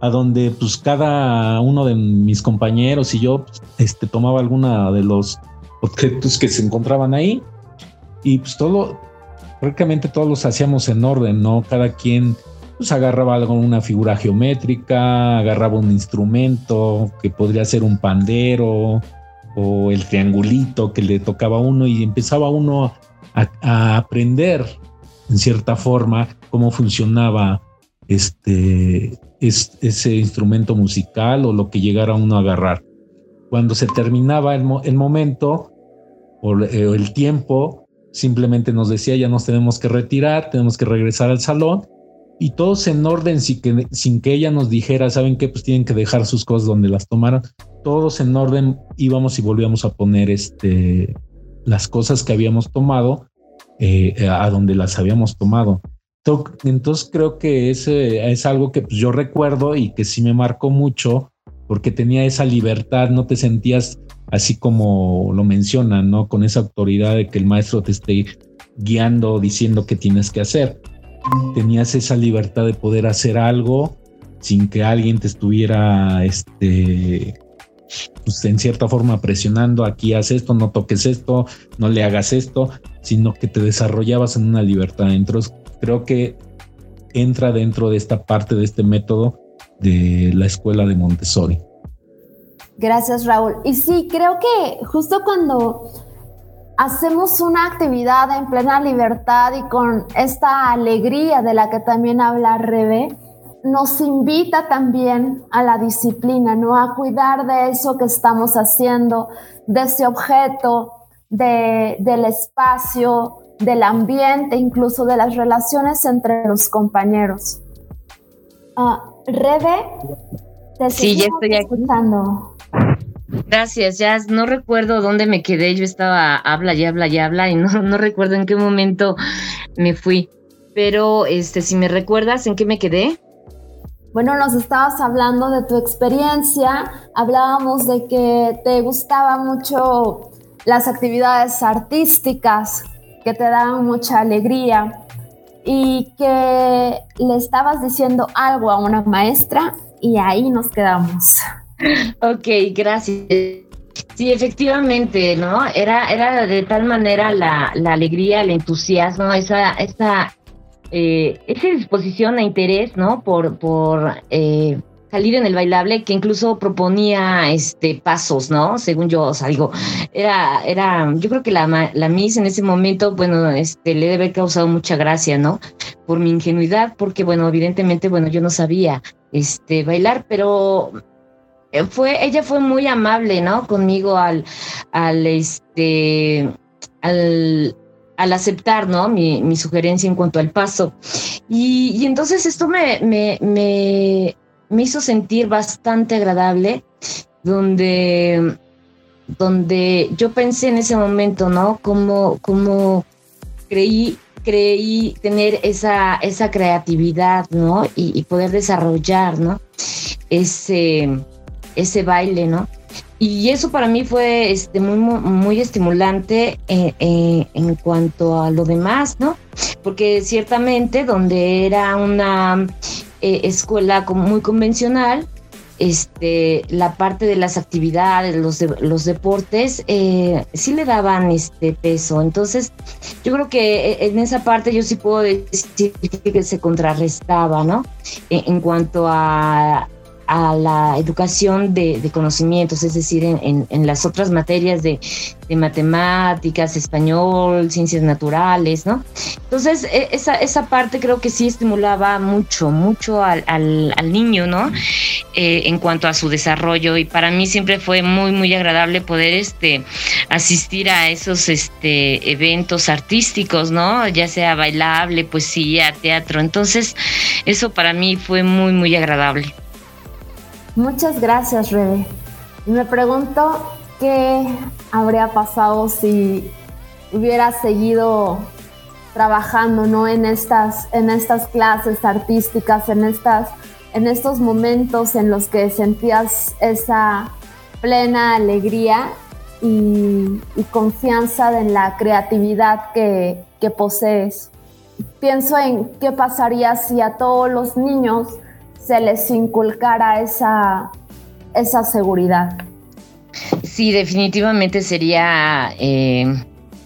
a donde pues cada uno de mis compañeros y yo este, tomaba alguna de los objetos que se encontraban ahí y pues todo, prácticamente todos los hacíamos en orden, ¿no? Cada quien pues agarraba una figura geométrica, agarraba un instrumento que podría ser un pandero o el triangulito que le tocaba a uno y empezaba uno a, aprender en cierta forma cómo funcionaba este, ese instrumento musical o lo que llegara uno a agarrar. Cuando se terminaba el, momento o el tiempo, simplemente nos decía ya nos tenemos que retirar, tenemos que regresar al salón y todos en orden sin que, sin que ella nos dijera, ¿saben qué? Pues tienen que dejar sus cosas donde las tomaron. Todos en orden íbamos y volvíamos a poner este, las cosas que habíamos tomado eh, a donde las habíamos tomado. Entonces creo que ese es algo que pues, yo recuerdo y que sí me marcó mucho porque tenía esa libertad, no te sentías así como lo mencionan, ¿no? Con esa autoridad de que el maestro te esté guiando, diciendo qué tienes que hacer. Tenías esa libertad de poder hacer algo sin que alguien te estuviera, este, pues en cierta forma presionando, aquí haz esto, no toques esto, no le hagas esto, sino que te desarrollabas en una libertad. Entonces, creo que entra dentro de esta parte de este método de la escuela de Montessori. Gracias, Raúl. Y sí, creo que justo cuando hacemos una actividad en plena libertad y con esta alegría de la que también habla Rebe, nos invita también a la disciplina, ¿no? A cuidar de eso que estamos haciendo, de ese objeto, de, del espacio, del ambiente, incluso de las relaciones entre los compañeros. Uh, Rebe, te sí, ya estoy escuchando. Gracias, ya no recuerdo dónde me quedé, yo estaba habla y habla y habla y no, no recuerdo en qué momento me fui. Pero este, si me recuerdas, ¿en qué me quedé? Bueno, nos estabas hablando de tu experiencia, hablábamos de que te gustaba mucho las actividades artísticas, que te daban mucha alegría y que le estabas diciendo algo a una maestra y ahí nos quedamos. Ok, gracias. Sí, efectivamente, ¿no? Era, era de tal manera la, la alegría, el entusiasmo, esa, esa eh, esa disposición a interés, ¿no? Por, por eh, salir en el bailable, que incluso proponía este pasos, ¿no? Según yo, o sea, digo, era, era, yo creo que la, la Miss en ese momento, bueno, este, le debe haber causado mucha gracia, ¿no? Por mi ingenuidad, porque, bueno, evidentemente, bueno, yo no sabía, este, bailar, pero eh, fue, ella fue muy amable, ¿no? Conmigo al, al, este, al, al aceptar ¿no? mi, mi, sugerencia en cuanto al paso. Y, entonces esto me, me, me, hizo sentir bastante agradable, donde, donde yo pensé en ese momento, ¿no? Como creí, creí tener esa, esa creatividad, ¿no? Y, y poder desarrollar, ¿no? Ese, ese baile, ¿no? Y eso para mí fue este, muy, muy estimulante eh, eh, en cuanto a lo demás, ¿no? Porque ciertamente donde era una eh, escuela muy convencional, este, la parte de las actividades, los, los deportes, sí le daban este peso. Entonces, yo creo que en esa parte yo sí puedo decir que se contrarrestaba, ¿no? en cuanto a, a la educación de, conocimientos, es decir, en, en, las otras materias de, de, matemáticas, español, ciencias naturales, ¿no? Entonces, e, esa, esa parte creo que sí estimulaba mucho, mucho al, al, al niño, ¿no? Eh, en cuanto a su desarrollo y para mí siempre fue muy, muy agradable poder este, asistir a esos este, eventos artísticos, ¿no? Ya sea bailable, poesía, teatro. Entonces, eso para mí fue muy, muy agradable. Muchas gracias, Rebe. Me pregunto qué habría pasado si hubiera seguido trabajando ¿no? en, estas, en estas clases artísticas, en, estas, en estos momentos en los que sentías esa plena alegría y, confianza en la creatividad que, que posees. Pienso en qué pasaría si a todos los niños se les inculcara esa, esa seguridad. Sí, definitivamente sería, eh,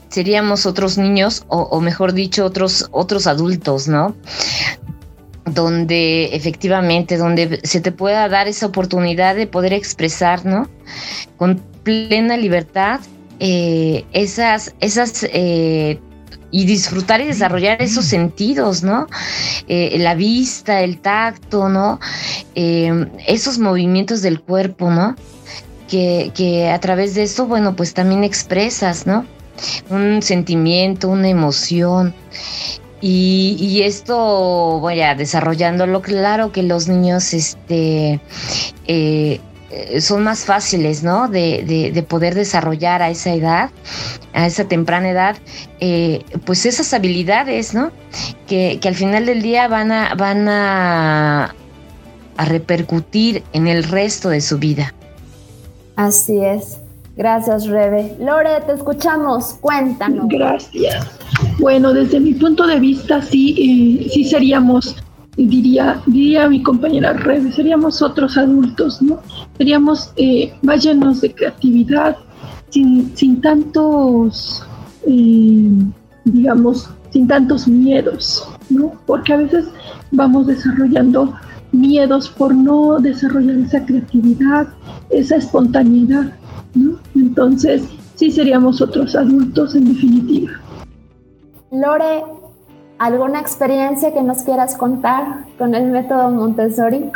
seríamos otros niños, o, mejor dicho, otros, otros adultos, ¿no? Donde efectivamente, donde se te pueda dar esa oportunidad de poder expresar, ¿no? Con plena libertad eh, esas, esas eh, y disfrutar y desarrollar esos sentidos, ¿no? Eh, la vista, el tacto, ¿no? Eh, esos movimientos del cuerpo, ¿no? Que, que, a través de eso, bueno, pues también expresas, ¿no? Un sentimiento, una emoción. Y, y esto, vaya, desarrollándolo, claro que los niños, este, eh, eh, son más fáciles, ¿no? De, de, poder desarrollar a esa edad, a esa temprana edad, eh, pues esas habilidades, ¿no? Que, que, al final del día van a, van a, a repercutir en el resto de su vida. Así es. Gracias, Rebe. Lore, te escuchamos. Cuéntanos. Gracias. Bueno, desde mi punto de vista, sí, eh, sí seríamos diría, diría mi compañera Rebe, seríamos otros adultos, ¿no? Seríamos eh, váyanos de creatividad, sin, sin tantos, eh, digamos, sin tantos miedos, ¿no? Porque a veces vamos desarrollando miedos por no desarrollar esa creatividad, esa espontaneidad, ¿no? Entonces, sí seríamos otros adultos en definitiva. Lore, ¿alguna experiencia que nos quieras contar con el método Montessori?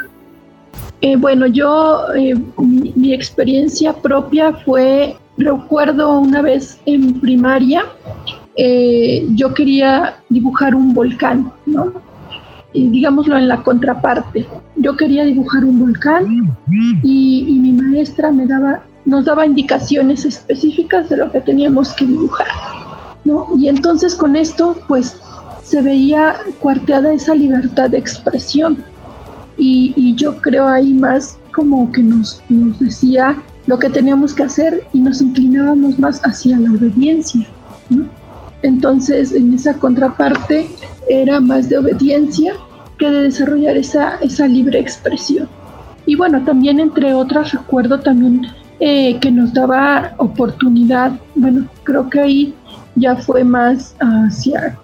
Eh, bueno, yo, eh, mi, experiencia propia fue, recuerdo una vez en primaria, eh, yo quería dibujar un volcán, ¿no? Digámoslo en la contraparte. Yo quería dibujar un volcán y, y mi maestra me daba, nos daba indicaciones específicas de lo que teníamos que dibujar, ¿no? Y entonces con esto, pues, se veía cuarteada esa libertad de expresión y, yo creo ahí más como que nos, nos decía lo que teníamos que hacer y nos inclinábamos más hacia la obediencia. Entonces, en esa contraparte era más de obediencia que de desarrollar esa, esa libre expresión. Y bueno, también entre otras recuerdo también eh, que nos daba oportunidad, bueno, creo que ahí ya fue más hacia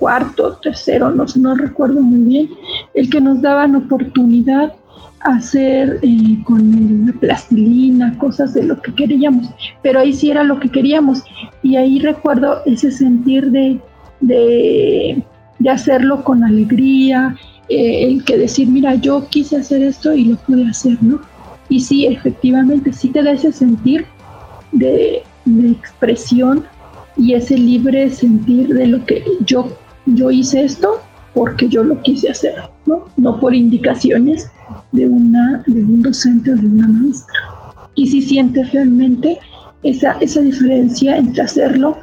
cuarto, tercero, no, no recuerdo muy bien, el que nos daban oportunidad a hacer eh, con la plastilina, cosas de lo que queríamos, pero ahí sí era lo que queríamos y ahí recuerdo ese sentir de, de, hacerlo con alegría, eh, el que decir, mira, yo quise hacer esto y lo pude hacer, ¿no? Y sí, efectivamente, sí te da ese sentir de, de expresión y ese libre sentir de lo que yo yo hice esto porque yo lo quise hacer, ¿no? Por indicaciones de, una, de un docente o de una maestra. Y si sientes realmente esa, esa diferencia entre hacerlo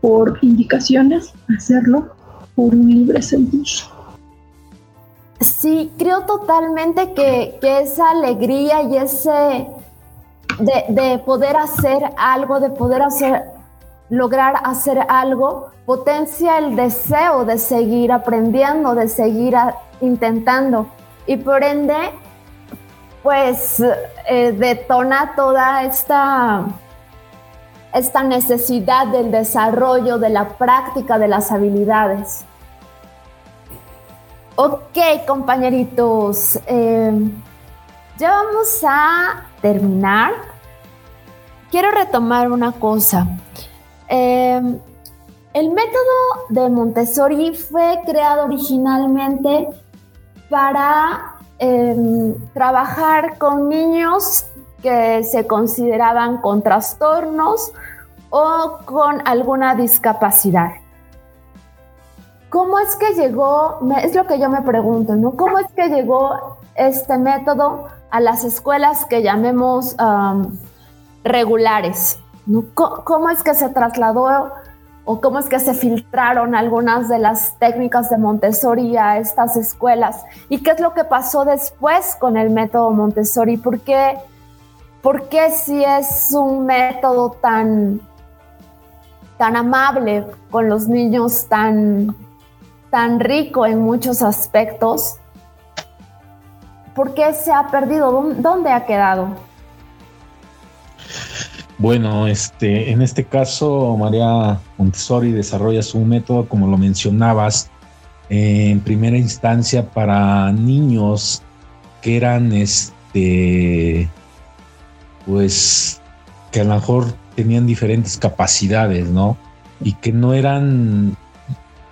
por indicaciones, hacerlo por un libre sentir. Sí, creo totalmente que, que esa alegría y ese de, de, poder hacer algo, de poder hacer lograr hacer algo potencia el deseo de seguir aprendiendo, de seguir intentando y por ende pues eh, detona toda esta, esta necesidad del desarrollo, de la práctica de las habilidades. Ok, compañeritos, eh, ya vamos a terminar. Quiero retomar una cosa. Em, el método de Montessori fue creado originalmente para em, trabajar con niños que se consideraban con trastornos o con alguna discapacidad. ¿Cómo es que llegó, es lo que yo me pregunto, ¿no? ¿Cómo es que llegó este método a las escuelas que llamemos regulares? ¿Cómo es que se trasladó o cómo es que se filtraron algunas de las técnicas de Montessori a estas escuelas? ¿Y qué es lo que pasó después con el método Montessori? ¿Por qué, por qué si es un método tan, tan amable con los niños, tan, tan rico en muchos aspectos? ¿Por qué se ha perdido? ¿Dónde ha quedado? Bueno, este, en este caso, María Montessori desarrolla su método, como lo mencionabas, en primera instancia para niños que eran, este, pues, que a lo mejor tenían diferentes capacidades, ¿no? Y que no eran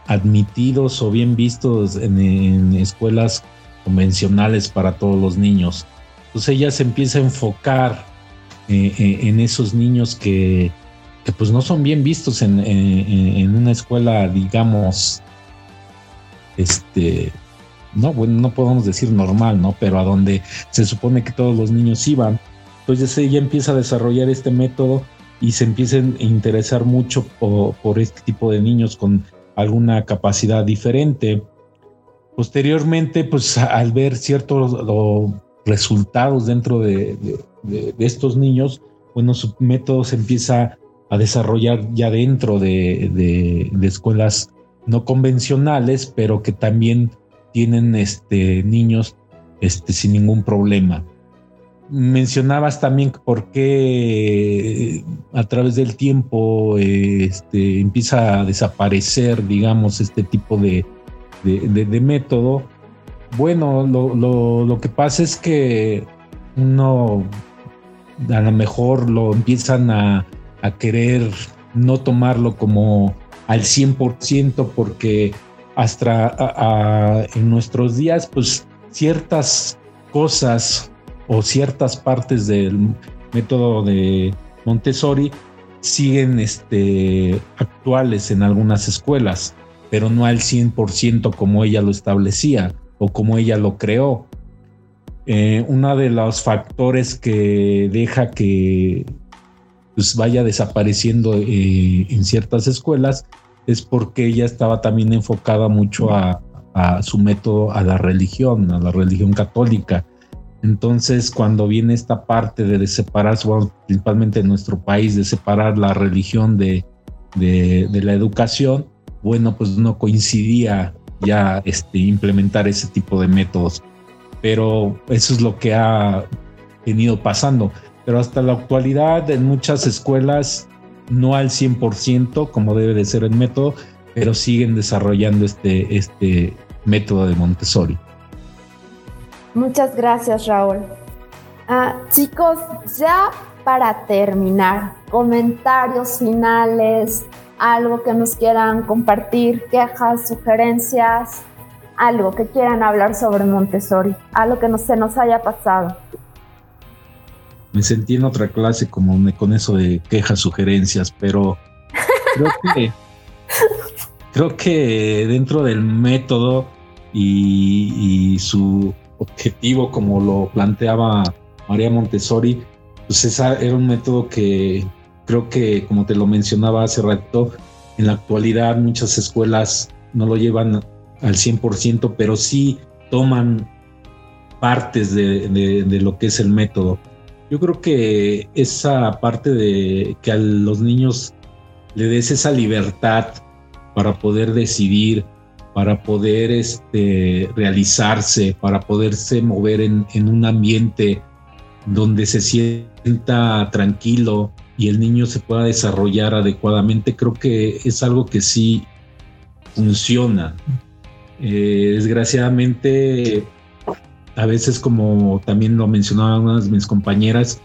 admitidos o bien vistos en, en escuelas convencionales para todos los niños. Entonces ella se empieza a enfocar eh, eh, en esos niños que, pues no son bien vistos en, en, una escuela, digamos, este, no, bueno, no podemos decir normal, ¿no? Pero a donde se supone que todos los niños iban. Entonces ella empieza a desarrollar este método y se empieza a interesar mucho por, este tipo de niños con alguna capacidad diferente. Posteriormente, pues al ver ciertos resultados dentro de, de, estos niños, bueno, su método se empieza a desarrollar ya dentro de, escuelas no convencionales, pero que también tienen este, niños este, sin ningún problema. Mencionabas también por qué a través del tiempo este, empieza a desaparecer, digamos, este tipo de, de método bueno, lo, lo, lo que pasa es que uno a lo mejor lo empiezan a, a querer no tomarlo como al 100% porque hasta en nuestros días pues ciertas cosas o ciertas partes del método de Montessori siguen este, actuales en algunas escuelas, pero no al 100% como ella lo establecía o como ella lo creó. Eh, uno de los factores que deja que pues, vaya desapareciendo eh, en ciertas escuelas es porque ella estaba también enfocada mucho a, su método a la religión, a la religión católica. Entonces, cuando viene esta parte de separar, principalmente en nuestro país, de separar la religión de, de, la educación, bueno, pues no coincidía ya este, implementar ese tipo de métodos. Pero eso es lo que ha venido pasando. Pero hasta la actualidad, en muchas escuelas, no al 100% como debe de ser el método, pero siguen desarrollando este, este método de Montessori. Muchas gracias, Raúl. Ah, chicos, ya para terminar, comentarios finales, algo que nos quieran compartir, quejas, sugerencias, algo que quieran hablar sobre Montessori, algo que no se nos haya pasado. Me sentí en otra clase como con eso de quejas, sugerencias, pero creo que, creo que dentro del método y su objetivo como lo planteaba María Montessori, pues esa era un método que creo que, como te lo mencionaba hace rato, en la actualidad muchas escuelas no lo llevan al 100%, pero sí toman partes de, de, lo que es el método. Yo creo que esa parte de que a los niños le des esa libertad para poder decidir, para poder este, realizarse, para poderse mover en, un ambiente donde se sienta tranquilo y el niño se pueda desarrollar adecuadamente, creo que es algo que sí funciona. Eh, desgraciadamente, a veces como también lo mencionaban unas de mis compañeras,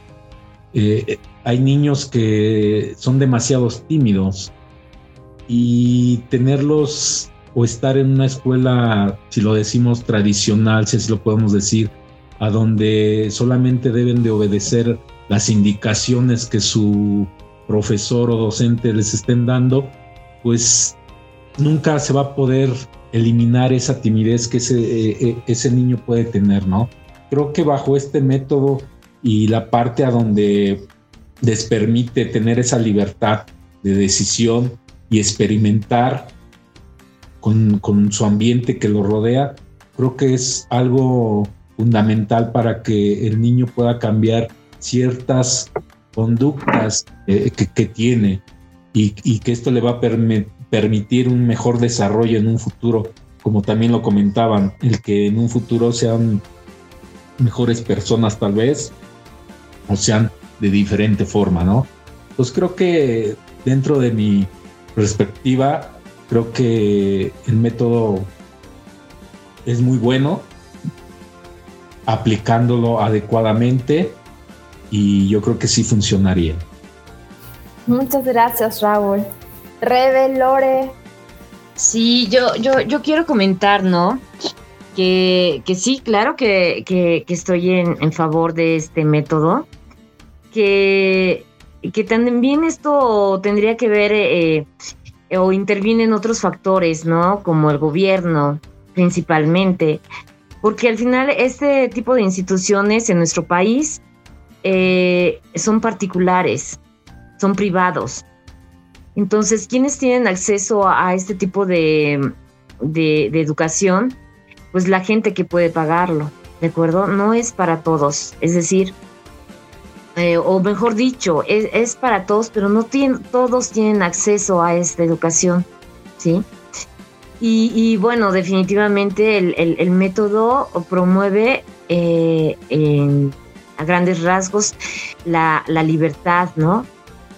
eh, hay niños que son demasiado tímidos y tenerlos o estar en una escuela, si lo decimos tradicional, si así lo podemos decir, a donde solamente deben de obedecer las indicaciones que su profesor o docente les estén dando, pues nunca se va a poder eliminar esa timidez que ese, eh, eh, ese niño puede tener, ¿no? Creo que bajo este método y la parte a donde les permite tener esa libertad de decisión y experimentar con, su ambiente que lo rodea, creo que es algo fundamental para que el niño pueda cambiar ciertas conductas eh, que, tiene y, que esto le va a permitir un mejor desarrollo en un futuro, como también lo comentaban, el que en un futuro sean mejores personas tal vez, o sean de diferente forma, ¿no? Pues creo que dentro de mi perspectiva, Creo que el método es muy bueno, aplicándolo adecuadamente y yo creo que sí funcionaría. Muchas gracias, Raúl. Rebe, Lore. Sí, yo, yo, yo quiero comentar, ¿no? Que, sí, claro que, estoy en, favor de este método. Que, que también esto tendría que ver eh, o intervienen otros factores, ¿no? Como el gobierno, principalmente, porque al final este tipo de instituciones en nuestro país eh, son particulares, son privados. Entonces, ¿quiénes tienen acceso a, este tipo de, de, educación? Pues la gente que puede pagarlo, ¿de acuerdo? No es para todos, es decir, eh, o mejor dicho, es, para todos, pero no tienen, todos tienen acceso a esta educación, ¿sí? Y, bueno, definitivamente el, método promueve eh, a grandes rasgos la, libertad, ¿no?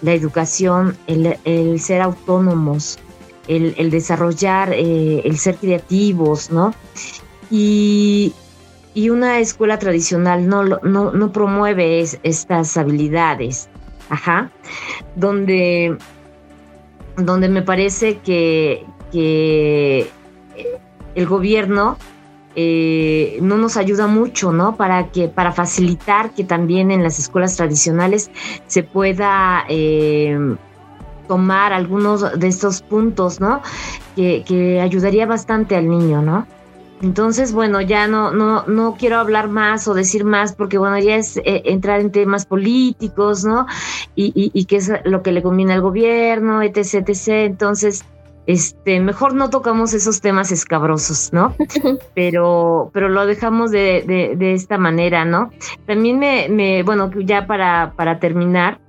La educación, el, ser autónomos, el, desarrollar, eh, el ser creativos, ¿no? y, una escuela tradicional no, no, no promueve estas habilidades. Ajá. Donde, donde me parece que, que el gobierno eh, no nos ayuda mucho, ¿no? Para que, para facilitar que también en las escuelas tradicionales se pueda eh, tomar algunos de estos puntos, ¿no? Que, que, ayudaría bastante al niño, ¿no? Entonces, bueno, ya no, no, no quiero hablar más o decir más porque, bueno, ya es eh, entrar en temas políticos, ¿no? Y, y, y qué es lo que le conviene al gobierno, etc., etc. Entonces, este, mejor no tocamos esos temas escabrosos, ¿no? Pero, pero lo dejamos de, de, esta manera, ¿no? También me, me bueno, ya para, para terminar,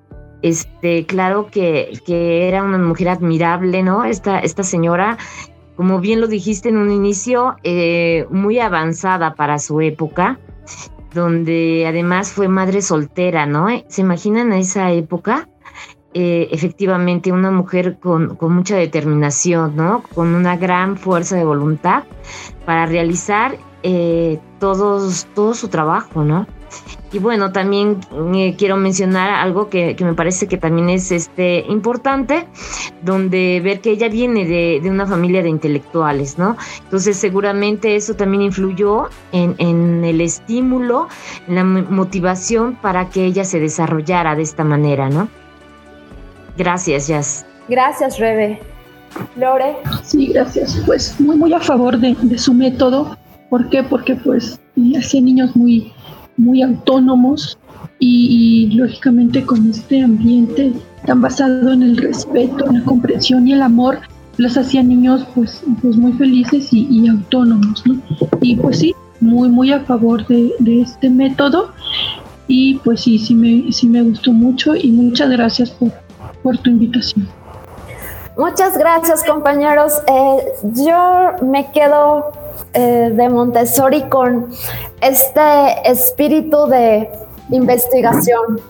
este, claro que, que, era una mujer admirable, ¿no? Esta, esta señora, como bien lo dijiste en un inicio, eh, muy avanzada para su época, donde además fue madre soltera, ¿no? ¿Se imaginan a esa época? Eh, efectivamente una mujer con, mucha determinación, ¿no? Con una gran fuerza de voluntad para realizar eh, todos, todo su trabajo, ¿no? Y bueno, también eh, quiero mencionar algo que, me parece que también es este, importante, donde ver que ella viene de, de, una familia de intelectuales, ¿no? Entonces seguramente eso también influyó en, en, el estímulo, en la motivación para que ella se desarrollara de esta manera, ¿no? Gracias, Jazz. Gracias, Rebe. Lore. Sí, gracias. Pues muy, muy a favor de, su método. ¿Por qué? Porque pues hacía niños muy, muy autónomos y, lógicamente con este ambiente tan basado en el respeto, en la comprensión y el amor, los hacía niños pues, pues muy felices y, autónomos, ¿no? Y pues sí, muy, muy a favor de, de, este método y pues sí, sí me, sí me gustó mucho y muchas gracias por, por tu invitación. Muchas gracias compañeros. Eh, yo me quedo eh, de Montessori con este espíritu de investigación,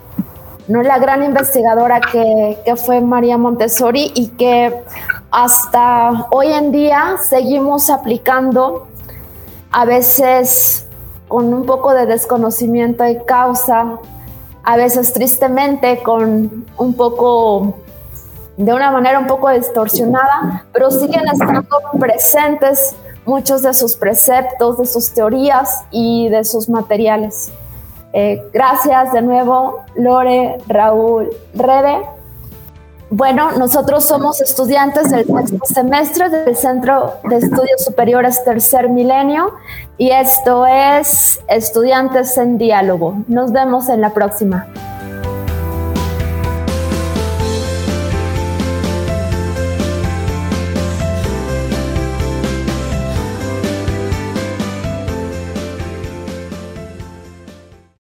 ¿no? la gran investigadora que, que fue María Montessori y que hasta hoy en día seguimos aplicando, a veces con un poco de desconocimiento de causa, a veces tristemente con un poco, de una manera un poco distorsionada, pero siguen estando presentes muchos de sus preceptos, de sus teorías y de sus materiales. Eh, gracias de nuevo, Lore, Raúl, Rebe. Bueno, nosotros somos estudiantes del sexto semestre del Centro de Estudios Superiores Tercer Milenio y esto es Estudiantes en Diálogo. Nos vemos en la próxima.